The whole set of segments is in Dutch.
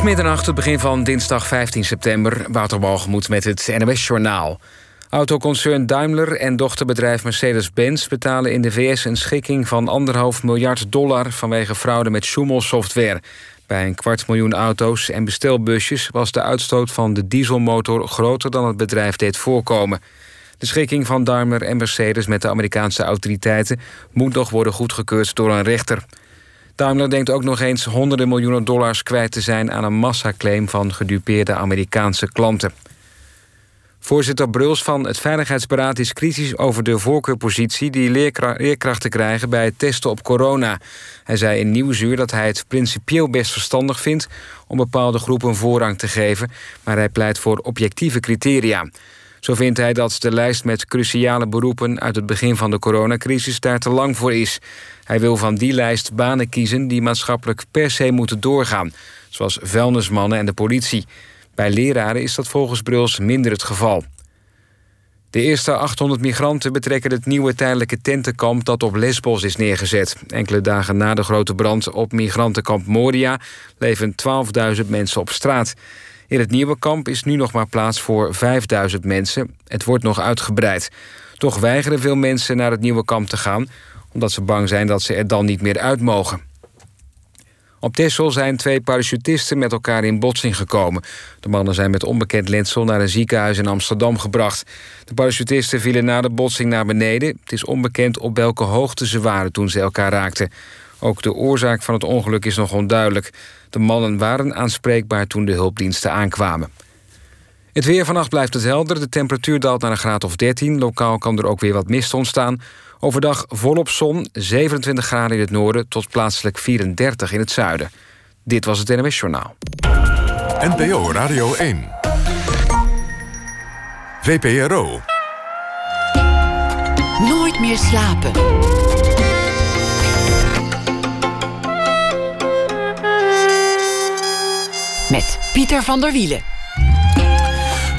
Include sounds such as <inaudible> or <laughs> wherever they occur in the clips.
is middernacht, het begin van dinsdag 15 september. Wouter met het NOS-journaal. Autoconcern Daimler en dochterbedrijf Mercedes-Benz betalen in de VS een schikking van anderhalf miljard dollar vanwege fraude met Schumel-software. Bij een kwart miljoen auto's en bestelbusjes was de uitstoot van de dieselmotor groter dan het bedrijf deed voorkomen. De schikking van Daimler en Mercedes met de Amerikaanse autoriteiten moet nog worden goedgekeurd door een rechter. Daimler denkt ook nog eens honderden miljoenen dollars kwijt te zijn aan een massaclaim van gedupeerde Amerikaanse klanten. Voorzitter Bruls van het Veiligheidsberaad is kritisch over de voorkeurpositie die leerkrachten krijgen bij het testen op corona. Hij zei in Nieuwsuur dat hij het principieel best verstandig vindt om bepaalde groepen voorrang te geven, maar hij pleit voor objectieve criteria. Zo vindt hij dat de lijst met cruciale beroepen uit het begin van de coronacrisis daar te lang voor is. Hij wil van die lijst banen kiezen die maatschappelijk per se moeten doorgaan, zoals vuilnismannen en de politie. Bij leraren is dat volgens Bruls minder het geval. De eerste 800 migranten betrekken het nieuwe tijdelijke tentenkamp dat op Lesbos is neergezet. Enkele dagen na de grote brand op migrantenkamp Moria leven 12.000 mensen op straat. In het nieuwe kamp is nu nog maar plaats voor 5000 mensen. Het wordt nog uitgebreid. Toch weigeren veel mensen naar het nieuwe kamp te gaan, omdat ze bang zijn dat ze er dan niet meer uit mogen. Op Texel zijn twee parachutisten met elkaar in botsing gekomen. De mannen zijn met onbekend letsel naar een ziekenhuis in Amsterdam gebracht. De parachutisten vielen na de botsing naar beneden. Het is onbekend op welke hoogte ze waren toen ze elkaar raakten. Ook de oorzaak van het ongeluk is nog onduidelijk. De mannen waren aanspreekbaar toen de hulpdiensten aankwamen. Het weer vannacht blijft het helder. De temperatuur daalt naar een graad of 13. Lokaal kan er ook weer wat mist ontstaan. Overdag volop zon, 27 graden in het noorden... tot plaatselijk 34 in het zuiden. Dit was het NMS Journaal. NPO Radio 1. VPRO. Nooit meer slapen. Met Pieter van der Wielen.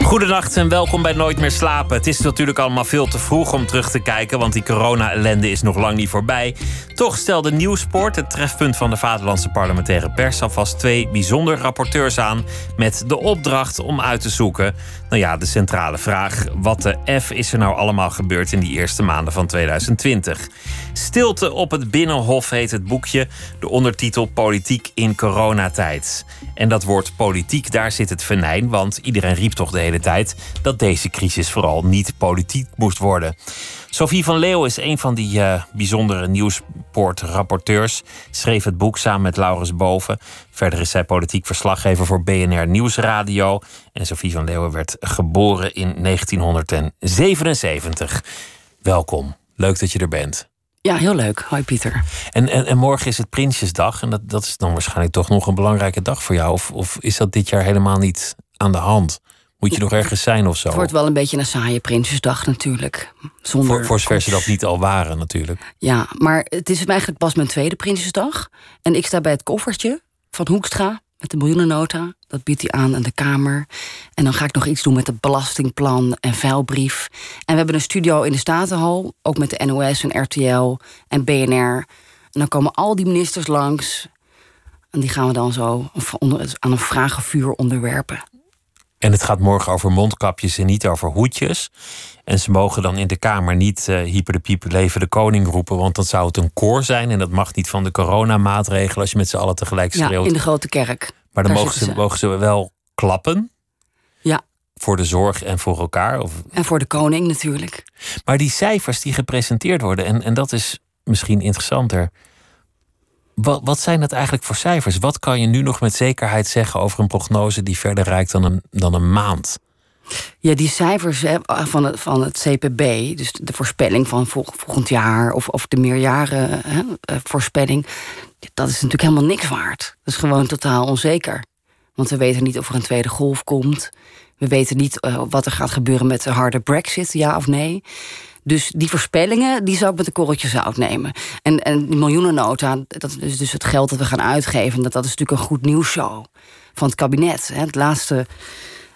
Goedenacht en welkom bij Nooit meer slapen. Het is natuurlijk allemaal veel te vroeg om terug te kijken, want die corona-ellende is nog lang niet voorbij. Toch stelde Nieuwsport, het trefpunt van de Vaderlandse parlementaire pers, alvast twee bijzonder rapporteurs aan met de opdracht om uit te zoeken. Nou ja, de centrale vraag: wat de F is er nou allemaal gebeurd in die eerste maanden van 2020? Stilte op het Binnenhof heet het boekje, de ondertitel Politiek in coronatijd. En dat woord politiek, daar zit het venijn, want iedereen riep toch de hele tijd dat deze crisis vooral niet politiek moest worden. Sophie van Leeuw is een van die uh, bijzondere nieuwspoortrapporteurs. Schreef het boek samen met Laurens Boven. Verder is zij politiek verslaggever voor BNR Nieuwsradio. En Sophie van Leeuwen werd geboren in 1977. Welkom, leuk dat je er bent. Ja, heel leuk. Hoi Pieter. En, en, en, morgen is het Prinsjesdag. En dat, dat is dan waarschijnlijk toch nog een belangrijke dag voor jou. Of, of is dat dit jaar helemaal niet aan de hand? Moet je nog ergens zijn of zo? Het wordt wel een beetje een saaie Prinsjesdag natuurlijk. Zonder voor, voor zover ze dat niet al waren natuurlijk. Ja, maar het is eigenlijk pas mijn tweede Prinsjesdag. En ik sta bij het koffertje van Hoekstra met de miljoenennota. Dat biedt hij aan aan de Kamer. En dan ga ik nog iets doen met het belastingplan en vuilbrief. En we hebben een studio in de Statenhal. Ook met de NOS en RTL en BNR. En dan komen al die ministers langs. En die gaan we dan zo aan een vragenvuur onderwerpen. En het gaat morgen over mondkapjes en niet over hoedjes. En ze mogen dan in de Kamer niet uh, hyper de piep leven de koning roepen, want dan zou het een koor zijn. En dat mag niet van de coronamaatregelen als je met z'n allen tegelijk schreeuwt. Ja, in de grote kerk. Maar dan mogen ze, mogen ze wel klappen. Ja. Voor de zorg en voor elkaar. Of... En voor de koning natuurlijk. Maar die cijfers die gepresenteerd worden, en, en dat is misschien interessanter. Wat, wat zijn dat eigenlijk voor cijfers? Wat kan je nu nog met zekerheid zeggen over een prognose die verder reikt dan een, dan een maand? Ja, die cijfers hè, van, het, van het CPB, dus de voorspelling van volgend jaar of, of de meerjaren hè, eh, voorspelling, dat is natuurlijk helemaal niks waard. Dat is gewoon totaal onzeker. Want we weten niet of er een tweede golf komt. We weten niet uh, wat er gaat gebeuren met de harde brexit, ja of nee. Dus die voorspellingen, die zou ik met een korreltje zout nemen. En, en die miljoenennota, dat is dus het geld dat we gaan uitgeven... dat, dat is natuurlijk een goed nieuwsshow van het kabinet. Het laatste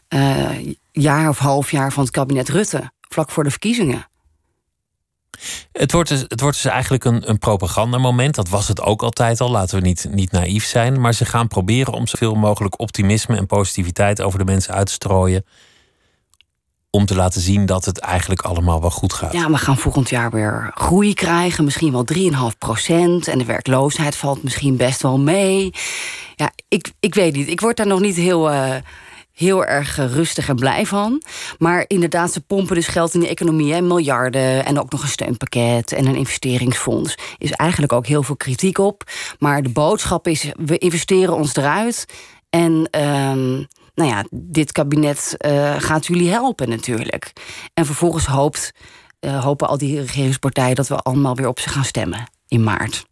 uh, jaar of half jaar van het kabinet Rutte, vlak voor de verkiezingen. Het wordt dus, het wordt dus eigenlijk een, een propagandamoment. Dat was het ook altijd al, laten we niet, niet naïef zijn. Maar ze gaan proberen om zoveel mogelijk optimisme en positiviteit over de mensen uit te strooien. Om te laten zien dat het eigenlijk allemaal wel goed gaat. Ja, we gaan volgend jaar weer groei krijgen, misschien wel 3,5 procent. En de werkloosheid valt misschien best wel mee. Ja, ik, ik weet niet. Ik word daar nog niet heel. Uh, heel erg rustig en blij van. Maar inderdaad, ze pompen dus geld in de economie. Hè, miljarden en ook nog een steunpakket en een investeringsfonds. Is eigenlijk ook heel veel kritiek op. Maar de boodschap is, we investeren ons eruit. En... Ehm, nou ja, dit kabinet uh, gaat jullie helpen natuurlijk. En vervolgens hoopt, uh, hopen al die regeringspartijen dat we allemaal weer op ze gaan stemmen in maart.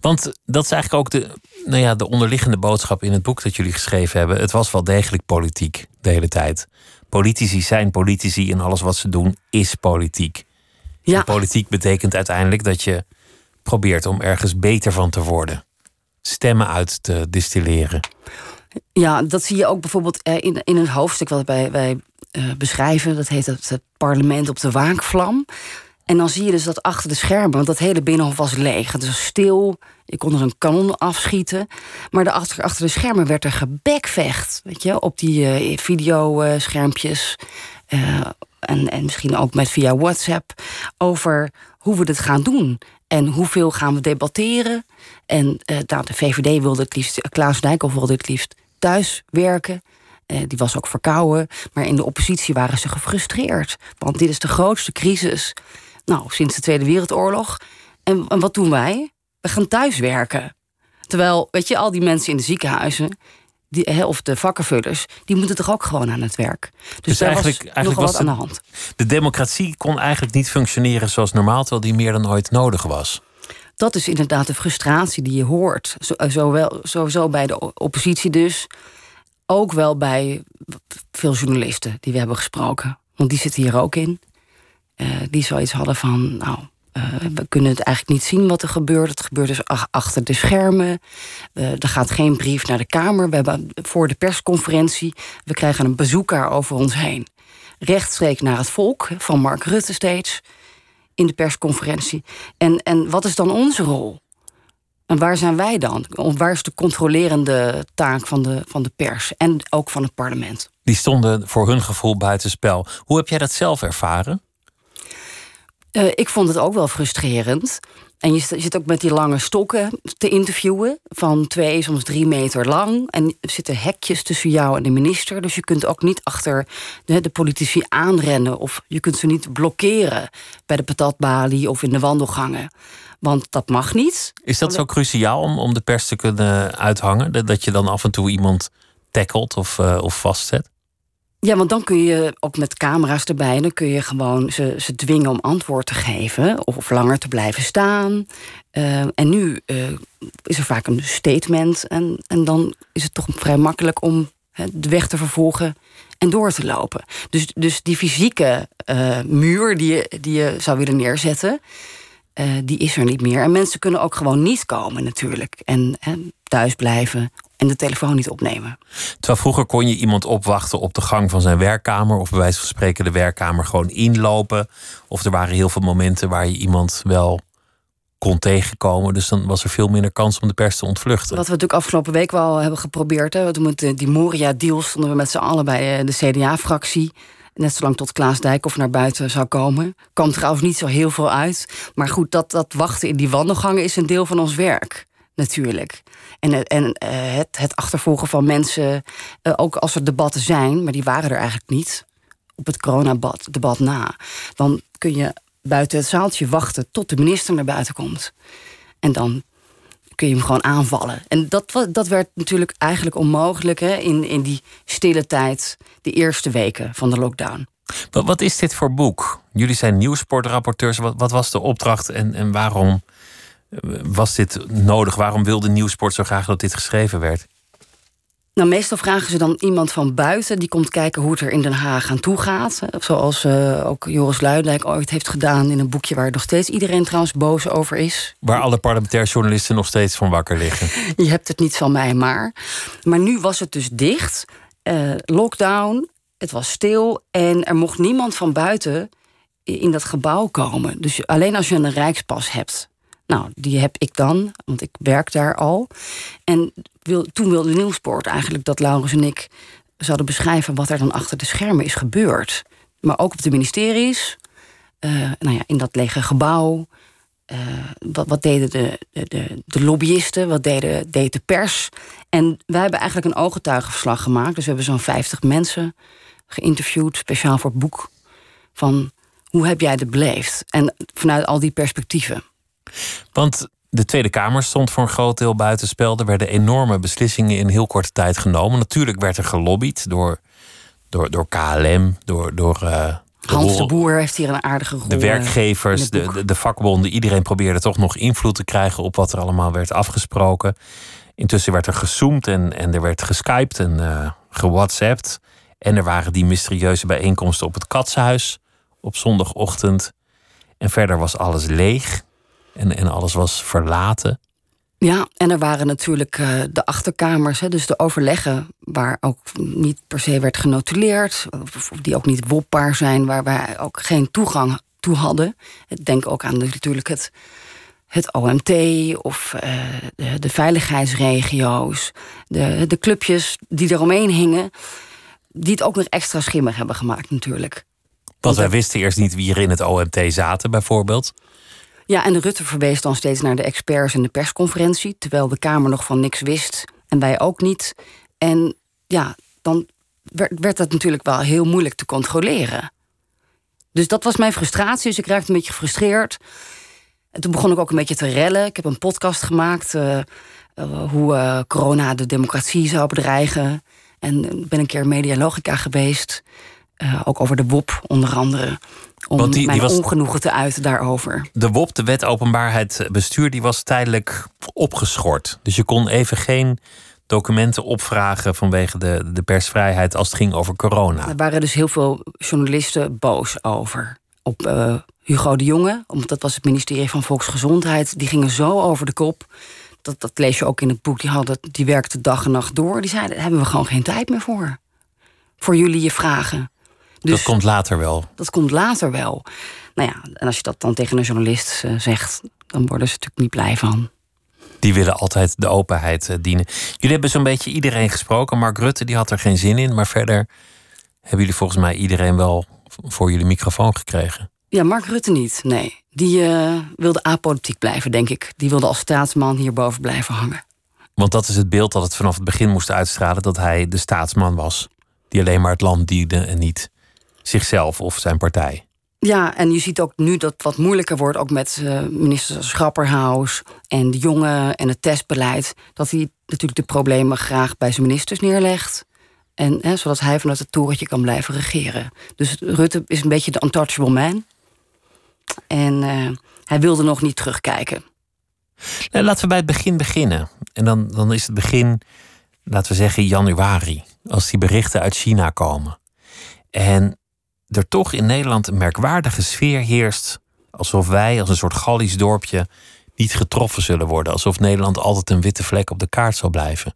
Want dat is eigenlijk ook de, nou ja, de onderliggende boodschap in het boek dat jullie geschreven hebben. Het was wel degelijk politiek de hele tijd. Politici zijn politici en alles wat ze doen is politiek. Ja. En politiek betekent uiteindelijk dat je probeert om ergens beter van te worden. Stemmen uit te distilleren. Ja, dat zie je ook bijvoorbeeld eh, in, in een hoofdstuk wat wij, wij uh, beschrijven. Dat heet het, het parlement op de waakvlam. En dan zie je dus dat achter de schermen, want dat hele binnenhof was leeg. Het was stil, je kon er een kanon afschieten. Maar de achter, achter de schermen werd er gebekvecht, weet je, op die uh, videoschermpjes. En, en misschien ook met via WhatsApp over hoe we dit gaan doen. En hoeveel gaan we debatteren? En nou, de VVD wilde het liefst, Klaas Dijkhoff wilde het liefst thuis werken. Uh, die was ook verkouden. Maar in de oppositie waren ze gefrustreerd. Want dit is de grootste crisis nou, sinds de Tweede Wereldoorlog. En, en wat doen wij? We gaan thuiswerken. Terwijl, weet je, al die mensen in de ziekenhuizen, die, of de vakkenvullers, die moeten toch ook gewoon aan het werk. Dus, dus daar eigenlijk, was eigenlijk was wat aan de hand. De democratie kon eigenlijk niet functioneren zoals normaal, terwijl die meer dan ooit nodig was. Dat is inderdaad de frustratie die je hoort. Eh, zowel, sowieso bij de oppositie dus. Ook wel bij veel journalisten die we hebben gesproken. Want die zitten hier ook in. Uh, die zoiets hadden van, nou, uh, we kunnen het eigenlijk niet zien wat er gebeurt. Het gebeurt dus achter de schermen. Er gaat geen brief naar de Kamer. We hebben voor de persconferentie, we krijgen een bezoeker over ons heen. Rechtstreeks naar het volk, van Mark Rutte steeds, in de persconferentie. En, en wat is dan onze rol? En waar zijn wij dan? Waar is de controlerende taak van de, van de pers en ook van het parlement? Die stonden voor hun gevoel buitenspel. Hoe heb jij dat zelf ervaren? Uh, ik vond het ook wel frustrerend. En je zit ook met die lange stokken te interviewen, van twee, soms drie meter lang. En er zitten hekjes tussen jou en de minister. Dus je kunt ook niet achter de, de politici aanrennen. Of je kunt ze niet blokkeren bij de patatbalie of in de wandelgangen. Want dat mag niet. Is dat zo cruciaal om, om de pers te kunnen uithangen? Dat je dan af en toe iemand tackelt of, uh, of vastzet? Ja, want dan kun je ook met camera's erbij, dan kun je gewoon ze, ze dwingen om antwoord te geven of, langer te blijven staan. Uh, en nu uh, is er vaak een statement en, en dan is het toch vrij makkelijk om he, de weg te vervolgen en door te lopen. Dus, dus die fysieke uh, muur die je, die je zou willen neerzetten, die is er niet meer. En mensen kunnen ook gewoon niet komen natuurlijk en, en thuis blijven en de telefoon niet opnemen. Terwijl vroeger kon je iemand opwachten op de gang van zijn werkkamer, of bij wijze van spreken de werkkamer gewoon inlopen. Of er waren heel veel momenten waar je iemand wel kon tegenkomen. Dus dan was er veel minder kans om de pers te ontvluchten. Wat we natuurlijk afgelopen week wel hebben geprobeerd. Hè. Toen met die Moria-deal stonden we met z'n allen bij eh, de CDA-fractie. Net zolang tot Klaas Dijkhoff naar buiten zou komen. Kwam trouwens niet zo heel veel uit. Maar goed, dat, dat wachten in die wandelgangen is een deel van ons werk natuurlijk. En, en uh, het, het achtervolgen van mensen, uh, ook als er debatten zijn, maar die waren er eigenlijk niet. Op het coronadebat na. Dan kun je buiten het zaaltje wachten tot de minister naar buiten komt. En dan kun je hem gewoon aanvallen. En dat, dat werd natuurlijk eigenlijk onmogelijk hè, in, in die stille tijd, de eerste weken van de lockdown. Wat, wat is dit voor boek? Jullie zijn nieuwsportrapporteurs. Wat, wat was de opdracht en, en waarom was dit nodig? Waarom wilde Nieuwsport zo graag dat dit geschreven werd? Nou, meestal vragen ze dan iemand van buiten die komt kijken hoe het er in Den Haag aan toe gaat. Zoals uh, ook Joris Luidijk ooit heeft gedaan in een boekje waar nog steeds iedereen trouwens boos over is. Waar alle parlementaire journalisten nog steeds van wakker liggen. <laughs> Je hebt het niet van mij maar. Maar nu was het dus dicht. Uh, lockdown, het was stil en er mocht niemand van buiten in dat gebouw komen. Dus alleen als je een Rijkspas hebt. Nou, die heb ik dan, want ik werk daar al. En wil, toen wilde Nieuwsport eigenlijk dat Laurens en ik zouden beschrijven wat er dan achter de schermen is gebeurd. Maar ook op de ministeries, uh, nou ja, in dat lege gebouw. Wat, wat, deden de, de, de, lobbyisten, wat deden, deed de pers. En wij hebben eigenlijk een ooggetuigenverslag gemaakt. Dus we hebben zo'n 50 mensen geïnterviewd, speciaal voor het boek. Van hoe heb jij het beleefd? En vanuit al die perspectieven. Want de Tweede Kamer stond voor een groot deel buitenspel. Er werden enorme beslissingen in heel korte tijd genomen. Natuurlijk werd er gelobbyd door, door, door KLM, door. door uh, Hans de Boer heeft hier een aardige rol. De eh, werkgevers, de, de, de, vakbonden, iedereen probeerde toch nog invloed te krijgen op wat er allemaal werd afgesproken. Intussen werd er gezoomd en, en er werd geskyped en uh, gewhatsappt. En er waren die mysterieuze bijeenkomsten op het Katshuis op zondagochtend. En verder was alles leeg en, en alles was verlaten. Ja, en er waren natuurlijk uh, de achterkamers, hè, dus de overleggen, waar ook niet per se werd genotuleerd, of die ook niet wopbaar zijn, waar wij ook geen toegang toe hadden. Denk ook aan natuurlijk het, het OMT of uh, de, de, veiligheidsregio's, de, de clubjes die eromheen hingen, die het ook nog extra schimmig hebben gemaakt natuurlijk. Want wij wisten eerst niet wie er in het OMT zaten, bijvoorbeeld. Ja, en de Rutte verwees dan steeds naar de experts in de persconferentie, terwijl de Kamer nog van niks wist en wij ook niet. En ja, dan werd, dat natuurlijk wel heel moeilijk te controleren. Dus dat was mijn frustratie, dus ik raakte een beetje gefrustreerd. En toen begon ik ook een beetje te rellen. Ik heb een podcast gemaakt uh, hoe uh, corona de democratie zou bedreigen. En ben een keer medialogica geweest. ook over de WOP onder andere om Want die, mijn was, ongenoegen te uiten daarover. De WOP, de Wet Openbaarheid Bestuur, die was tijdelijk opgeschort. Dus je kon even geen documenten opvragen vanwege de, de persvrijheid als het ging over corona. Er waren dus heel veel journalisten boos over. Op uh, Hugo de Jonge, omdat dat was het ministerie van Volksgezondheid. Die gingen zo over de kop. Dat, dat lees je ook in het boek. Die, hadden, die werkte dag en nacht door. Die zeiden, daar hebben we gewoon geen tijd meer voor. Voor jullie je vragen. Dus dat komt later wel. Dat komt later wel. Nou ja, en als je dat dan tegen een journalist uh, zegt, dan worden ze natuurlijk niet blij van. Die willen altijd de openheid uh, dienen. Jullie hebben zo'n beetje iedereen gesproken. Mark Rutte die had er geen zin in. Maar verder hebben jullie volgens mij iedereen wel voor jullie microfoon gekregen. Ja, Mark Rutte niet. Nee. Die uh, wilde apolitiek blijven, denk ik. Die wilde als staatsman hierboven blijven hangen. Want dat is het beeld dat het vanaf het begin moest uitstralen: dat hij de staatsman was. Die alleen maar het land diende en niet zichzelf of zijn partij. Ja, en je ziet ook nu dat het wat moeilijker wordt, ook met uh, minister Schrapperhaus en de jongen en het testbeleid, dat hij natuurlijk de problemen graag bij zijn ministers neerlegt. En hè, zodat hij vanuit het torentje kan blijven regeren. Dus Rutte is een beetje de untouchable man. En uh, hij wilde nog niet terugkijken. Nou, laten we bij het begin beginnen. En dan, dan is het begin, laten we zeggen, januari. Als die berichten uit China komen. En er toch in Nederland een merkwaardige sfeer heerst. Alsof wij als een soort Gallisch dorpje niet getroffen zullen worden. Alsof Nederland altijd een witte vlek op de kaart zal blijven.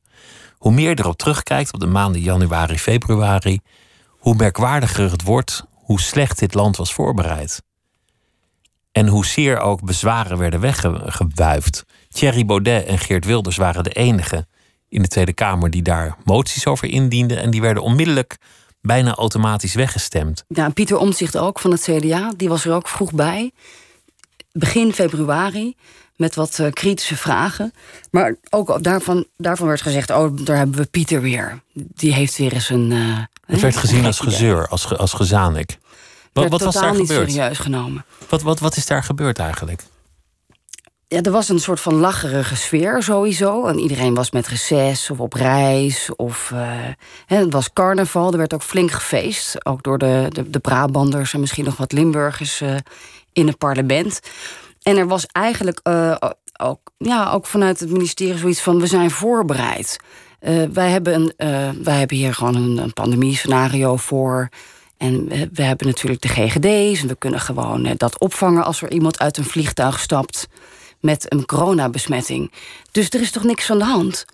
Hoe meer erop terugkijkt op de maanden januari, februari, hoe merkwaardiger het wordt hoe slecht dit land was voorbereid. En hoezeer ook bezwaren werden weggewuifd. Thierry Baudet en Geert Wilders waren de enigen in de Tweede Kamer die daar moties over indienden. En die werden onmiddellijk bijna automatisch weggestemd. Ja, Pieter Omtzigt ook van het CDA, die was er ook vroeg bij. Begin februari, met wat uh, kritische vragen. Maar ook daarvan, daarvan werd gezegd: oh, daar hebben we Pieter weer. Die heeft weer eens een. Uh, het werd gezien als gezeur, als, als gezanik. Wat, wat was daar gebeurd? serieus genomen. Wat, wat, wat is daar gebeurd eigenlijk? Ja, er was een soort van lacherige sfeer sowieso. En iedereen was met reces of op reis. Of, uh, het was carnaval, er werd ook flink gefeest. Ook door de, de, de Brabanders en misschien nog wat Limburgers uh, in het parlement. En er was eigenlijk uh, ook, ja, ook vanuit het ministerie zoiets van... we zijn voorbereid. wij, hebben een, wij hebben hier gewoon een, een pandemie-scenario voor... En we, hebben natuurlijk de GGD's en we kunnen gewoon dat opvangen als er iemand uit een vliegtuig stapt met een coronabesmetting. Dus er is toch niks aan de hand?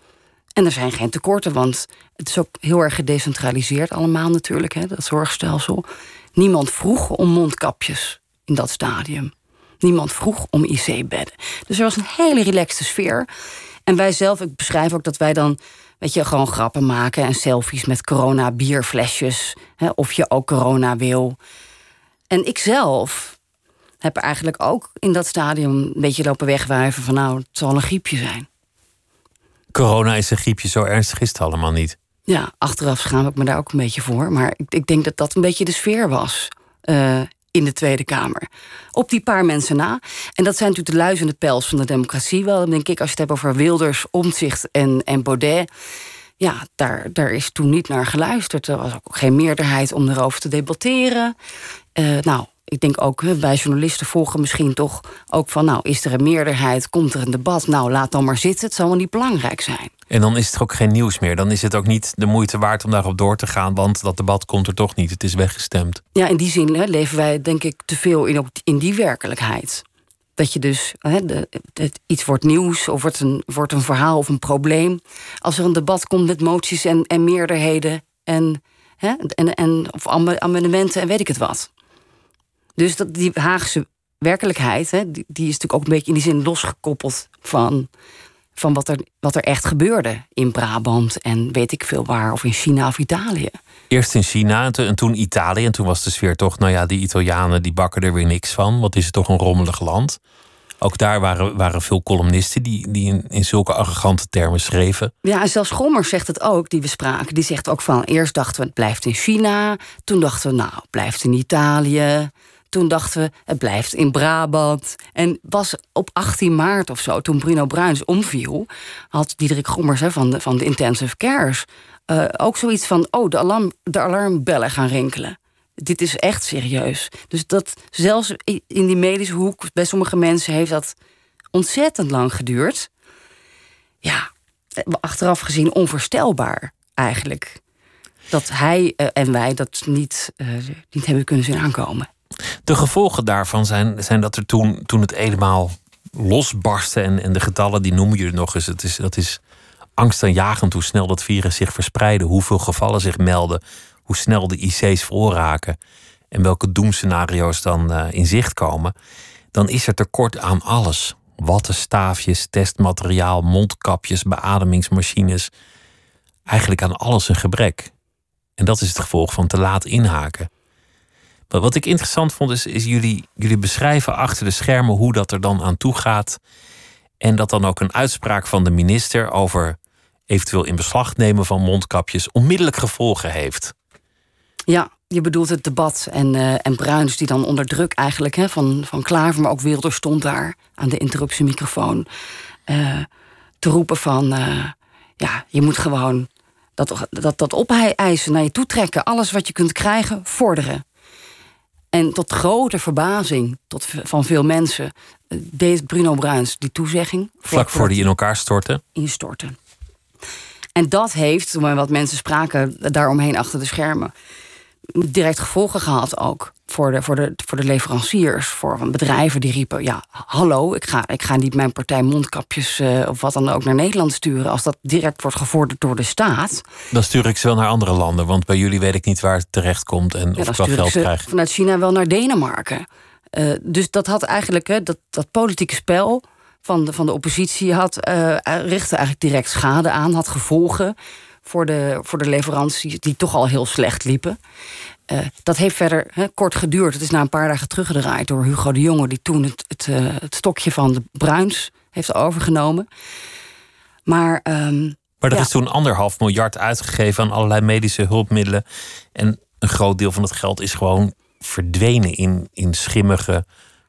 En er zijn geen tekorten, want het is ook heel erg gedecentraliseerd allemaal natuurlijk, hè, dat zorgstelsel. Niemand vroeg om mondkapjes. in dat stadium. Niemand vroeg om IC-bedden. Dus er was een hele relaxte sfeer. En wij zelf, ik beschrijf ook dat wij dan, weet je, gewoon grappen maken en selfies met corona-bierflesjes. Hè, of je ook corona wil. En ik zelf heb eigenlijk ook in dat stadium een beetje lopen wegwuiven van nou, het zal een griepje zijn. Corona is een griepje, zo ernstig is het allemaal niet. Ja, achteraf schaam ik me daar ook een beetje voor. Maar ik, ik denk dat dat een beetje de sfeer was uh, in de Tweede Kamer. Op die paar mensen na. En dat zijn natuurlijk de luizende pels van de democratie wel. Dan denk ik, als je het hebt over Wilders, Omtzigt en, en Baudet... ja, daar, daar is toen niet naar geluisterd. Er was ook geen meerderheid om erover te debatteren. Uh, nou, ik denk ook, wij journalisten volgen misschien toch ook van... nou, is er een meerderheid, komt er een debat... nou, laat dan maar zitten, het zal wel niet belangrijk zijn. En dan is het ook geen nieuws meer. Dan is het ook niet de moeite waard om daarop door te gaan... want dat debat komt er toch niet, het is weggestemd. Ja, in die zin hè, leven wij denk ik te veel in, in die werkelijkheid. Dat je dus, hè, de, het, iets wordt nieuws of wordt een, wordt een verhaal of een probleem. Als er een debat komt met moties en, en meerderheden... en, hè, en, en, of amendementen en weet ik het wat... Dus dat, die Haagse werkelijkheid, hè, die, die, is natuurlijk ook een beetje in die zin losgekoppeld van, van wat, er, wat er echt gebeurde in Brabant en weet ik veel waar, of in China of Italië. Eerst in China en toen Italië. En toen was de sfeer toch, nou ja, die Italianen die bakken er weer niks van. Wat is het toch een rommelig land. Ook daar waren, waren veel columnisten die, die in, in zulke arrogante termen schreven. Ja, en zelfs Gommers zegt het ook, die we spraken. Die zegt ook van, eerst dachten we het blijft in China. Toen dachten we, nou, het blijft in Italië. Toen dachten we, het blijft in Brabant. En was op 18 maart of zo, toen Bruno Bruins omviel... had Diederik Gommers van, de, van de intensive cares... Uh, ook zoiets van, oh, de, alarm, de alarmbellen gaan rinkelen. Dit is echt serieus. Dus dat zelfs in die medische hoek... bij sommige mensen heeft dat ontzettend lang geduurd. Ja, achteraf gezien onvoorstelbaar eigenlijk. Dat hij uh, en wij dat niet, niet hebben kunnen zien aankomen. De gevolgen daarvan zijn, zijn dat er toen, toen het helemaal losbarstte... En, en de getallen, die noem je er nog eens... Het is, dat is angstaanjagend hoe snel dat virus zich verspreidde... hoeveel gevallen zich melden, hoe snel de IC's voorraken... en welke doemscenario's dan uh, in zicht komen... dan is er tekort aan alles. Wattenstaafjes, testmateriaal, mondkapjes, beademingsmachines. Eigenlijk aan alles een gebrek. En dat is het gevolg van te laat inhaken. Wat ik interessant vond, is, is jullie, jullie beschrijven achter de schermen hoe dat er dan aan toe gaat. En dat dan ook een uitspraak van de minister over eventueel in beslag nemen van mondkapjes onmiddellijk gevolgen heeft. Ja, je bedoelt het debat en, uh, en Bruins die dan onder druk eigenlijk hè, van, van Klaver, maar ook Wilder stond daar aan de interruptiemicrofoon uh, te roepen van uh, ja, je moet gewoon dat, dat, dat opeisen naar je toe trekken. Alles wat je kunt krijgen, vorderen. En tot grote verbazing tot, van veel mensen eh, deed Bruno Bruins die toezegging. Vlak voor die in elkaar storten? Instorten. En dat heeft, toen wat mensen spraken daaromheen achter de schermen, direct gevolgen gehad ook voor de, voor de, voor de leveranciers, voor bedrijven die riepen: ja, hallo, ik ga, ik ga niet mijn partij mondkapjes uh, of wat dan ook naar Nederland sturen als dat direct wordt gevorderd door de staat. Dan stuur ik ze wel naar andere landen, want bij jullie weet ik niet waar het terecht komt en of ik wel geld krijg. Vanuit China wel naar Denemarken. Uh, dus dat had eigenlijk hè, dat, dat politieke spel van de, van de oppositie had, uh, richtte eigenlijk direct schade aan, had gevolgen voor de, voor de leveranties die toch al heel slecht liepen. Uh, dat heeft verder kort geduurd. Het is na een paar dagen teruggedraaid door Hugo de Jonge, die toen het, het, uh, het stokje van de Bruins heeft overgenomen. Maar, um, maar er ja. is toen anderhalf miljard uitgegeven aan allerlei medische hulpmiddelen. En een groot deel van het geld is gewoon verdwenen in, in schimmige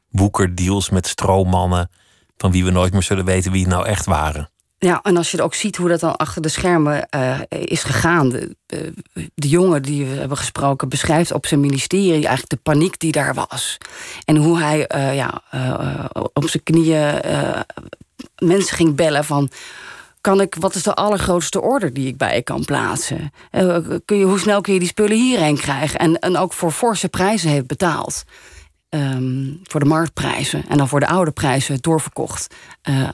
woekerdeals met stroommannen. van wie we nooit meer zullen weten wie het nou echt waren. Ja, en als je ook ziet hoe dat dan achter de schermen uh, is gegaan. De, de, jongen die we hebben gesproken beschrijft op zijn ministerie eigenlijk de paniek die daar was. En hoe hij uh, ja, uh, op zijn knieën mensen ging bellen van. Kan ik, wat is de allergrootste order die ik bij je kan plaatsen? kun je, hoe snel kun je die spullen hierheen krijgen? En, en ook voor forse prijzen heeft betaald. Um, voor de marktprijzen en dan voor de oude prijzen doorverkocht uh,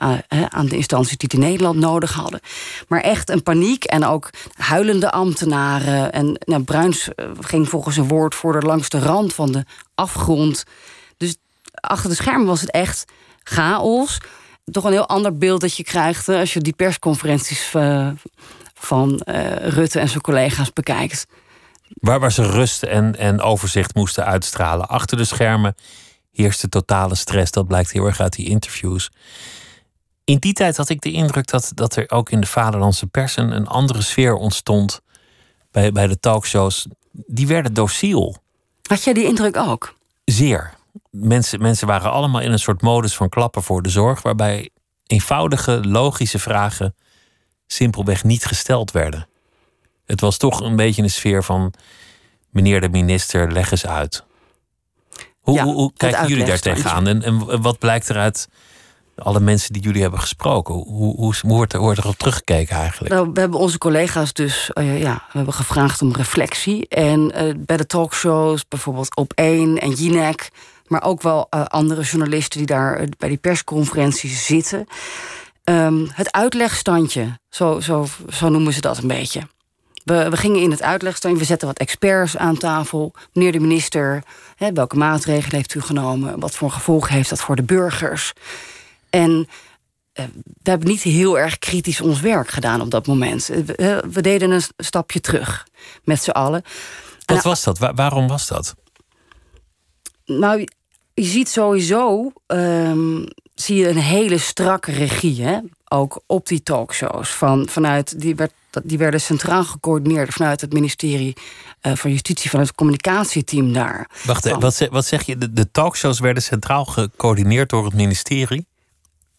aan de instanties die het in Nederland nodig hadden. Maar echt een paniek en ook huilende ambtenaren. En nou, Bruins ging volgens een woordvoerder langs de rand van de afgrond. Dus achter de schermen was het echt chaos. Toch een heel ander beeld dat je krijgt als je die persconferenties van Rutte en zijn collega's bekijkt. Waar, waar ze rust en, en overzicht moesten uitstralen. Achter de schermen heerste totale stress. Dat blijkt heel erg uit die interviews. In die tijd had ik de indruk dat, dat er ook in de vaderlandse pers een, een andere sfeer ontstond. Bij, bij de talkshows. Die werden dociel. Had jij die indruk ook? Zeer. Mensen, mensen waren allemaal in een soort modus van klappen voor de zorg. Waarbij eenvoudige, logische vragen simpelweg niet gesteld werden. Het was toch een beetje een sfeer van meneer de minister, leg eens uit. Hoe, hoe, kijken jullie daar tegenaan? En, en wat blijkt eruit alle mensen die jullie hebben gesproken? Hoe, hoe, hoe, wordt, er, wordt er op teruggekeken eigenlijk? Nou, we hebben onze collega's dus uh, ja, we hebben gevraagd om reflectie. En uh, bij de talkshows, bijvoorbeeld op 1 en Jinek, maar ook wel uh, andere journalisten die daar bij die persconferenties zitten. Um, het uitlegstandje, zo, zo, zo noemen ze dat een beetje. We, we gingen in het uitlegstandje, we zetten wat experts aan tafel. Meneer de minister, hè, welke maatregelen heeft u genomen? Wat voor gevolgen heeft dat voor de burgers? En eh, we hebben niet heel erg kritisch ons werk gedaan op dat moment. Eh, we, we deden een stapje terug met z'n allen. Wat was dat? waarom was dat? Nou, je ziet sowieso um, zie je een hele strakke regie. Hè? Ook op die talkshows. Van, vanuit, die, werd, die werden centraal gecoördineerd vanuit het ministerie uh, van Justitie, van het communicatieteam daar. Wacht, van, wat, zeg, wat zeg je? De, de talkshows werden centraal gecoördineerd door het ministerie?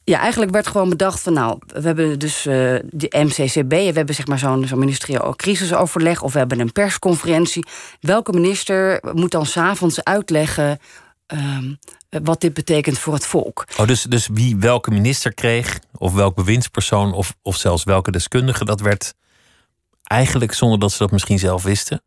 Ja, eigenlijk werd gewoon bedacht van nou, we hebben dus uh, de MCCB, we hebben zeg maar zo'n zo ministerieel crisisoverleg of we hebben een persconferentie. Welke minister moet dan s'avonds uitleggen um, wat dit betekent voor het volk? Oh, dus, dus wie welke minister kreeg, of welk bewindspersoon, of, of zelfs welke deskundige, dat werd eigenlijk zonder dat ze dat misschien zelf wisten?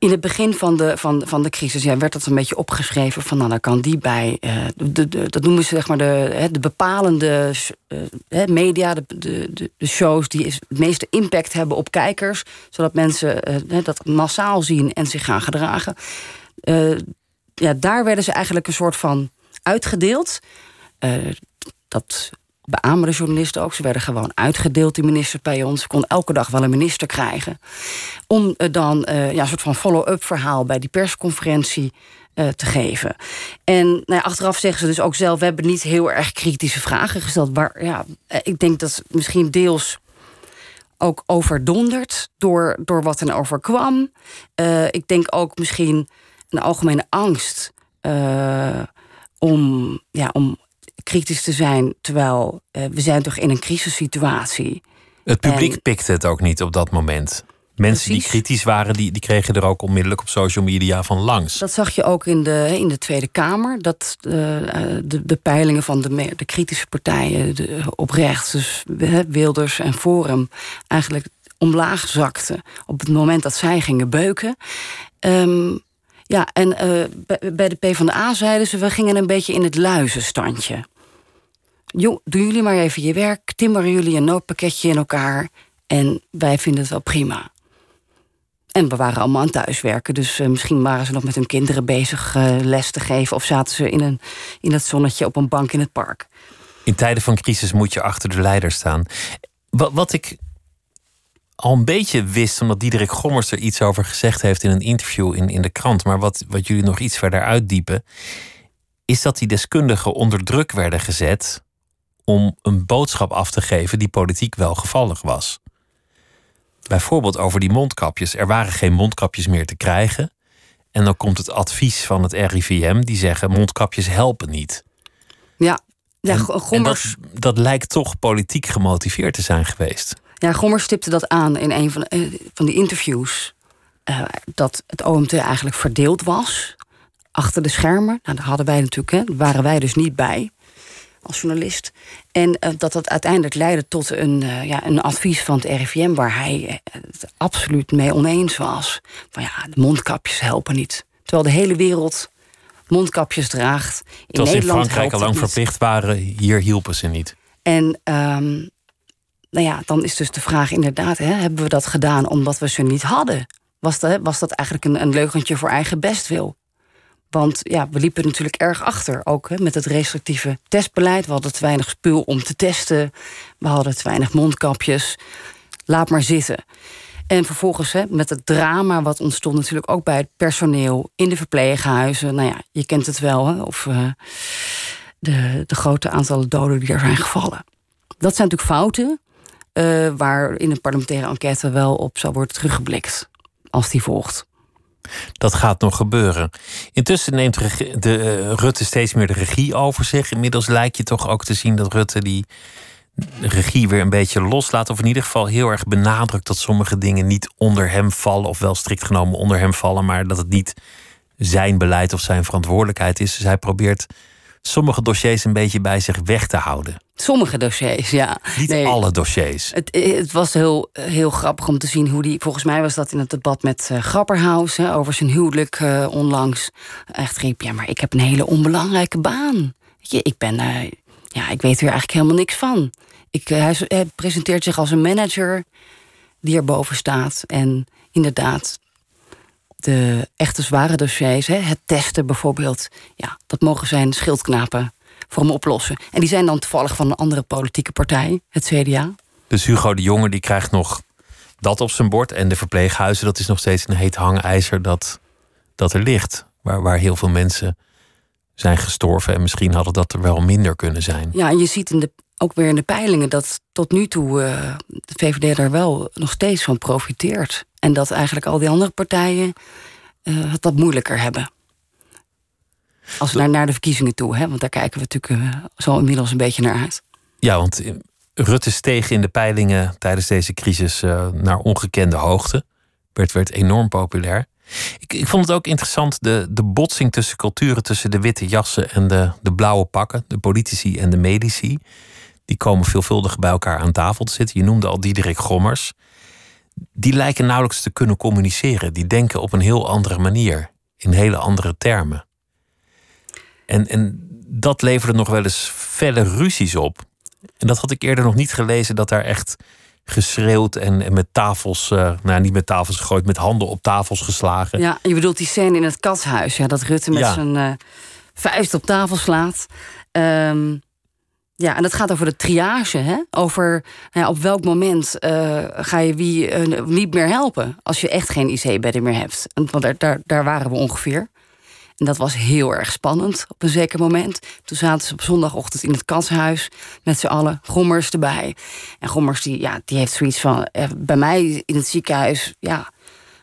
in het begin van de, van, van de crisis ja, werd dat een beetje opgeschreven van nou, dan kan die bij. Uh, de, de, dat noemen ze zeg maar de, de bepalende uh, media, de, de, de shows die het meeste impact hebben op kijkers, zodat mensen uh, dat massaal zien en zich gaan gedragen. Ja, daar werden ze eigenlijk een soort van uitgedeeld. dat beamen journalisten ook. Ze werden gewoon uitgedeeld, die ministers bij ons. Ze kon elke dag wel een minister krijgen. Om uh, dan uh, ja, een soort van follow-up verhaal bij die persconferentie te geven. En nou ja, achteraf zeggen ze dus ook zelf... we hebben niet heel erg kritische vragen gesteld. Waar, ja, ik denk dat misschien deels ook overdonderd door, door wat er overkwam. ik denk ook misschien een algemene angst... om, ja, om kritisch te zijn, terwijl uh, we zijn toch in een crisissituatie. Het publiek en... pikte het ook niet op dat moment. Mensen Precies. die kritisch waren, die, die kregen er ook onmiddellijk op social media van langs. Dat zag je ook in de, in de Tweede Kamer. Dat uh, de, de peilingen van de, de kritische partijen de, op rechts, dus Wilders en Forum, eigenlijk omlaag zakten op het moment dat zij gingen beuken. Um, ja, en uh, bij de PvdA zeiden ze... we gingen een beetje in het luizenstandje. Jo, doen jullie maar even je werk. Timmeren jullie een noodpakketje in elkaar. En wij vinden het wel prima. En we waren allemaal aan thuiswerken. Dus uh, misschien waren ze nog met hun kinderen bezig uh, les te geven. Of zaten ze in, een, in het zonnetje op een bank in het park. In tijden van crisis moet je achter de leider staan. Wat, wat ik al een beetje wist, omdat Diederik Gommers er iets over gezegd heeft in een interview in, in de krant. Maar wat, wat jullie nog iets verder uitdiepen, is dat die deskundigen onder druk werden gezet om een boodschap af te geven die politiek wel gevallig was. Bijvoorbeeld over die mondkapjes. Er waren geen mondkapjes meer te krijgen. En dan komt het advies van het RIVM die zeggen mondkapjes helpen niet. Ja, ja en, Gommers... En dat, dat lijkt toch politiek gemotiveerd te zijn geweest. Ja, Gommers stipte dat aan in een van, uh, van die interviews. Uh, dat het OMT eigenlijk verdeeld was achter de schermen. Nou, daar hadden wij natuurlijk, hè, waren wij dus niet bij als journalist. En uh, dat dat uiteindelijk leidde tot een, ja, een advies van het RIVM... waar hij het absoluut mee oneens was. Van ja, de mondkapjes helpen niet. Terwijl de hele wereld mondkapjes draagt. In Terwijl Nederland in Frankrijk al lang verplicht waren, hier hielpen ze niet. En um, nou ja, dan is dus de vraag inderdaad, hè, hebben we dat gedaan omdat we ze niet hadden? Was dat, was dat eigenlijk een, een leugentje voor eigen bestwil? Want ja, we liepen natuurlijk erg achter, ook hè, met het restrictieve testbeleid. We hadden te weinig spul om te testen. We hadden te weinig mondkapjes. Laat maar zitten. En vervolgens hè, met het drama wat ontstond natuurlijk ook bij het personeel in de verpleeghuizen. Nou ja, je kent het wel, hè, of uh, de, de grote aantallen doden die er zijn gevallen. Dat zijn natuurlijk fouten uh, waar in een parlementaire enquête wel op zou worden teruggeblikt als die volgt. Dat gaat nog gebeuren. Intussen neemt de, uh, Rutte steeds meer de regie over zich. Inmiddels lijkt je toch ook te zien dat Rutte die regie weer een beetje loslaat. Of in ieder geval heel erg benadrukt dat sommige dingen niet onder hem vallen. Of wel strikt genomen onder hem vallen. Maar dat het niet zijn beleid of zijn verantwoordelijkheid is. Dus hij probeert sommige dossiers een beetje bij zich weg te houden. Sommige dossiers, ja. Niet alle dossiers. Het, het, was heel, heel grappig om te zien hoe die. Volgens mij was dat in het debat met uh, Grapperhaus hè, over zijn huwelijk uh, onlangs. Echt riep: Ja, maar ik heb een hele onbelangrijke baan. Weet je, ik ben. Uh, ja, ik weet er eigenlijk helemaal niks van. Ik, hij, hij presenteert zich als een manager die erboven staat. En inderdaad, de echte zware dossiers, hè, het testen bijvoorbeeld, ja, dat mogen zijn schildknapen voor hem oplossen. En die zijn dan toevallig van een andere politieke partij, het CDA. Dus Hugo de Jonge die krijgt nog dat op zijn bord. En de verpleeghuizen, dat is nog steeds een heet hangijzer dat, dat er ligt. Waar, waar heel veel mensen zijn gestorven. En misschien hadden dat er wel minder kunnen zijn. Ja, en je ziet in de, ook weer in de peilingen dat tot nu toe uh, de VVD daar wel nog steeds van profiteert. En dat eigenlijk al die andere partijen uh, het wat moeilijker hebben. Als we naar, naar de verkiezingen toe, hè? want daar kijken we natuurlijk uh, zo inmiddels een beetje naar uit. Ja, want Rutte steeg in de peilingen tijdens deze crisis uh, naar ongekende hoogte. Werd, werd enorm populair. Ik, ik vond het ook interessant, de, de botsing tussen culturen, tussen de witte jassen en de, de blauwe pakken, de politici en de medici. Die komen veelvuldig bij elkaar aan tafel te zitten. Je noemde al Diederik Gommers. Die lijken nauwelijks te kunnen communiceren. Die denken op een heel andere manier, in hele andere termen. En, en dat leverde nog wel eens felle ruzies op. En dat had ik eerder nog niet gelezen, dat daar echt geschreeuwd en, en met tafels, uh, nou niet met tafels gegooid, met handen op tafels geslagen. Ja, je bedoelt die scène in het katshuis, ja, dat Rutte met ja. zijn uh, vuist op tafel slaat. Um, ja, en dat gaat over de triage, hè? over nou ja, op welk moment uh, ga je wie niet meer helpen als je echt geen IC-bedden meer hebt. Want daar, daar, daar waren we ongeveer. En dat was heel erg spannend op een zeker moment. Toen zaten ze op zondagochtend in het katshuis met z'n allen, Gommers erbij. En Gommers die, ja, die heeft zoiets van, eh, bij mij in het ziekenhuis, ja,